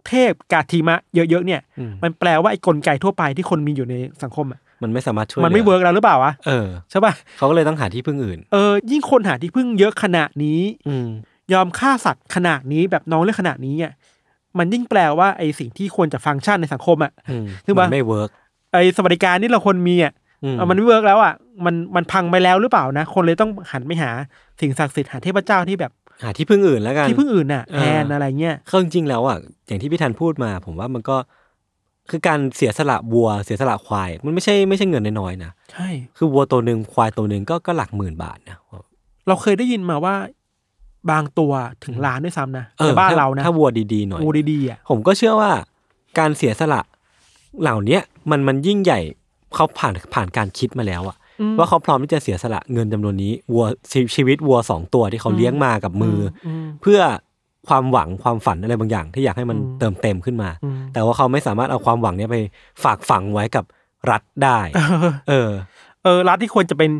เทพกาธิมายเยอะๆเนี่ยอืมมันแปลว่าไอ้กลไกทั่วไปที่คนมีอยู่ในสังคมอะมันไม่สามารถช่วยมันไม่ work แล้วหรือเปล่าวะเออใช่ป่ะเขาก็เลยต้องหาที่พึ่งอื่น เออ ยิ่งคนหาที่พึ่งเยอะขนาดนี้ อืมยอมฆ่าสัตว์ขนาดนี้แบบนองเลือดขนาดนี้อะมันยิ่งแปลว่าไอ้สิ่งที่ควรจะฟังก์ชันในสังคมอะอืมคือว่ามันไม่ work ไอ้สวัสดิการที่เราคนมีอะอืมเออมันไม่เวิร์กแล้วอะมันมันพังไปแล้วหรือเปล่านะ คนเลยต้องหันไปหาสิ่งศักดิ์สิทธิ์หาเทพเจ้าที่แบบ หาที่พึ่งอื่นแล้วกันที่พึ่งอื่นน่ะเออแทนอะไรเงี้ยเขาจริงๆแล้วอะอย่างที่พี่ธันพูดมา ผมว่ามันก็คือการเสียสละวัวเสียสละควาย มันไม่ใช่ไม่ใช่เงินน้อยๆนะใช่คือวัวตัวหนึ่งควายตัวหนึ่งก็ก็หลักหมื่นบาทนะเราเคยได้ยินมาว่าบางตัวถึงล้านด้วยซ้ำนะออในบ้านถ้เรานะถ้าวัวดีๆหน่อยงูดีๆอะผมก็เชื่อว่าการเสียสละเหล่าเนี้ยมันมันยิ่งใหญ่เขาผ่านผ่านการคิดมาแล้วอะอืม ว่าเขาพร้อมที่จะเสียสละเงินจำนวนนี้วัวชีชีวิตวัวสองตัวที่เขาเลี้ยงมากับมืออมเพื่อความหวังความฝันอะไรบางอย่าง ที่อยากให้มันอืมเติมเต็มขึ้นมาอืมแต่ว่าเขาไม่สามารถเอาความหวังเนี้ยไปฝากฝังไว้กับรัฐได้ เออ เออเออรัฐที่ควรจะเป็น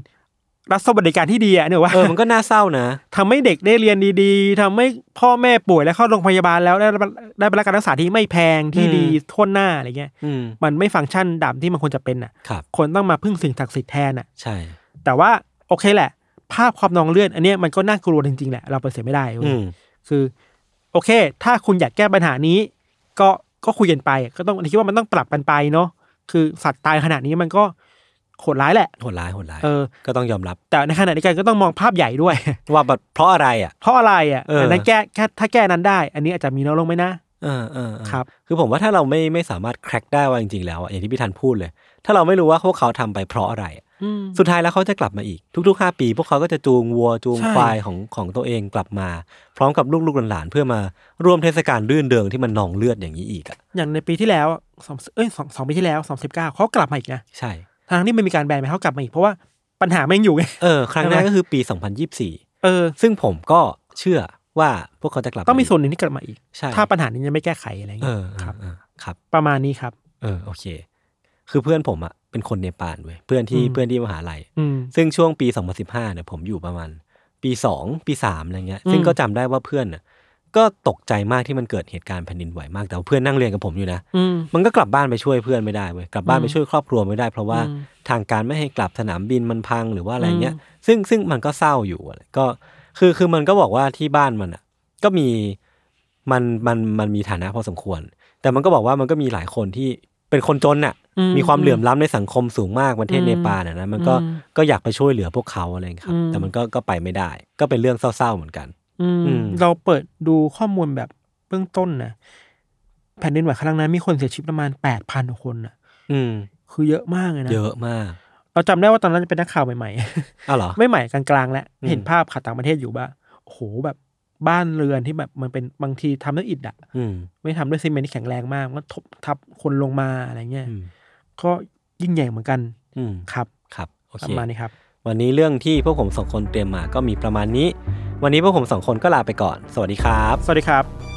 รัฐสวัสดิการที่ดีอะเนี่ยว่าเออมันก็น่าเศร้านะทำให้เด็กได้เรียนดีๆทำให้พ่อแม่ป่วยแล้วเข้าโรงพยาบาลแล้วได้รับได้รับการรักษาที่ไม่แพงที่อืมดีทั่วหน้าอะไรเงี้ยอืมมันไม่ฟังก์ชันดำที่มันควรจะเป็นอะครับคนต้องมาพึ่งสิ่งศักดิ์สิทธิ์แทนอะใช่ แต่ว่าโอเคแหละ ภาพความนองเลือดอันเนี้ยมันก็น่ากลัวจริงๆแหละเราปฏิเสธไม่ได้เว้ยอืมคือ โอเค ถ้าคุณอยากแก้ปัญหานี้ ก็ก็คุยกันไป ก็ต้องคิดว่ามันต้องปรับกันไปเนาะคือสัตว์ตายขนาดนี้มันก็ โหดร้ายแหละโหดร้ายโหดร้ายเออก็ต้องยอมรับ แต่ในขณะเดียวกันก็ต้องมองภาพใหญ่ด้วย ว่าแบบเพราะอะไรอะเพราะอะไรอะเอออันนั้นแก้แค่ถ้าแก้นั้นได้ อันนี้อาจจะมีน้อยลงไหมนะเออเออเออครับคือผมว่าถ้าเราไม่ไม่สามารถแคร็กได้ว่าจริงๆแล้วอะอย่างที่พี่ธันพูดเลย ถ้าเราไม่รู้ว่าพวกเขาทำไปเพราะอะไรอะอืมสุดท้ายแล้วเขาจะกลับมาอีกทุกๆห้าปี พวกเขาก็จะจูงวัวจูงใช่ควายของของตัวเองกลับมา พร้อมกับลูกๆหลานๆเพื่อมาร่วมเทศกาลรื่นเริงที่มันนองเลือดอย่างนี้อีกอะอย่างในปีที่แล้วอะสองเอ้ยสองสองปีที่แล้วสองสิบเก้าเขากลับมาอีกนะใช่ ทางที่ไม่มีการแบนไปเขากลับมาอีกเพราะว่าปัญหาแม่งอยู่ไงเออครั้งหน้าใช่ไหมก็คือปี 2024 เออ ซึ่งผมก็เชื่อว่าพวกเขาจะกลับต้องมีาส่วนหนึ่งที่กลับมาอีกใช่ถ้าปัญหานี้ยังไม่แก้ไขอะไรเอเงี้ยอครับเออครับ ประมาณนี้ครับ เออโอเค คือเพื่อนผมอะเป็นคนเนปาลเว้ยเพื่อนที่อืมเพื่อนที่มหาลัยอืมซึ่งช่วงปี 2015เนี่ยผมอยู่ประมาณ ปีสองปีสามอะไรเงี้ยอืมซึ่งก็จำได้ว่าเพื่อนน่ะ ก็ตกใจมากที่มันเกิดเหตุการณ์แผ่นดินไหวมากแต่ว่าเพื่อนนั่งเรียนกับผมอยู่นะอืมมันก็กลับบ้านไปช่วยเพื่อนไม่ได้เว้ยกลับบ้านอืมไปช่วยครอบครัวไม่ได้ เพราะว่าอืมทางการไม่ให้กลับสนามบินมันพังหรือว่าอะไรเงี้ยอืมซึ่งซึ่งมันก็เศร้าอยู่อะไรก็คือคือมันก็บอกว่าที่บ้านมันอะ ก็มีมันมันมันมีฐานะพอสมควร แต่มันก็บอกว่ามันก็มีหลายคนที่เป็นคนจนอะอืมีความเหลื่อมล้ำในสังคมสูงมากประเทศอืมเนปาลน่ะนะมันก็อืมก็อยากไปช่วยเหลือพวกเขาอะไรอย่างเงี้ยครับอืมแต่มันก็ก็ไปไม่ได้ ก็เป็นเรื่องเศร้าๆเหมือนกัน อืมอืม เราเปิดดูข้อมูลแบบเบื้องต้นนะแผ่นดินไหวครั้งนั้นมีคนเสียชีวิตประมาณแปดพันคนอะ อืม คือเยอะมากเลยนะเยอะมาก เราจำได้ว่าตอนนั้นเป็นนักข่าวใหม่อ้าวเหรอๆไม่ใหม่กลางๆแล้วอืมเห็นภาพข่าวต่างประเทศอยู่ว่าโอ้โหแบบบ้านเรือนที่แบบมันเป็นบางทีทำด้วยอิฐอะอืม ไม่ทำด้วยซีเมนต์ที่แข็งแรงมากก็ทบทับคนลงมาอะไรเงี้ยอืม ก็ยิ่งใหญ่เหมือนกันอืม ครับครับ โอปเค ระมาณนี้ครับ วันนี้เรื่องที่พวกผมสองคนเตรียมมาก็มีประมาณนี้ วันนี้พวกผมสองคนก็ลาไปก่อน สวัสดีครับ สวัสดีครับ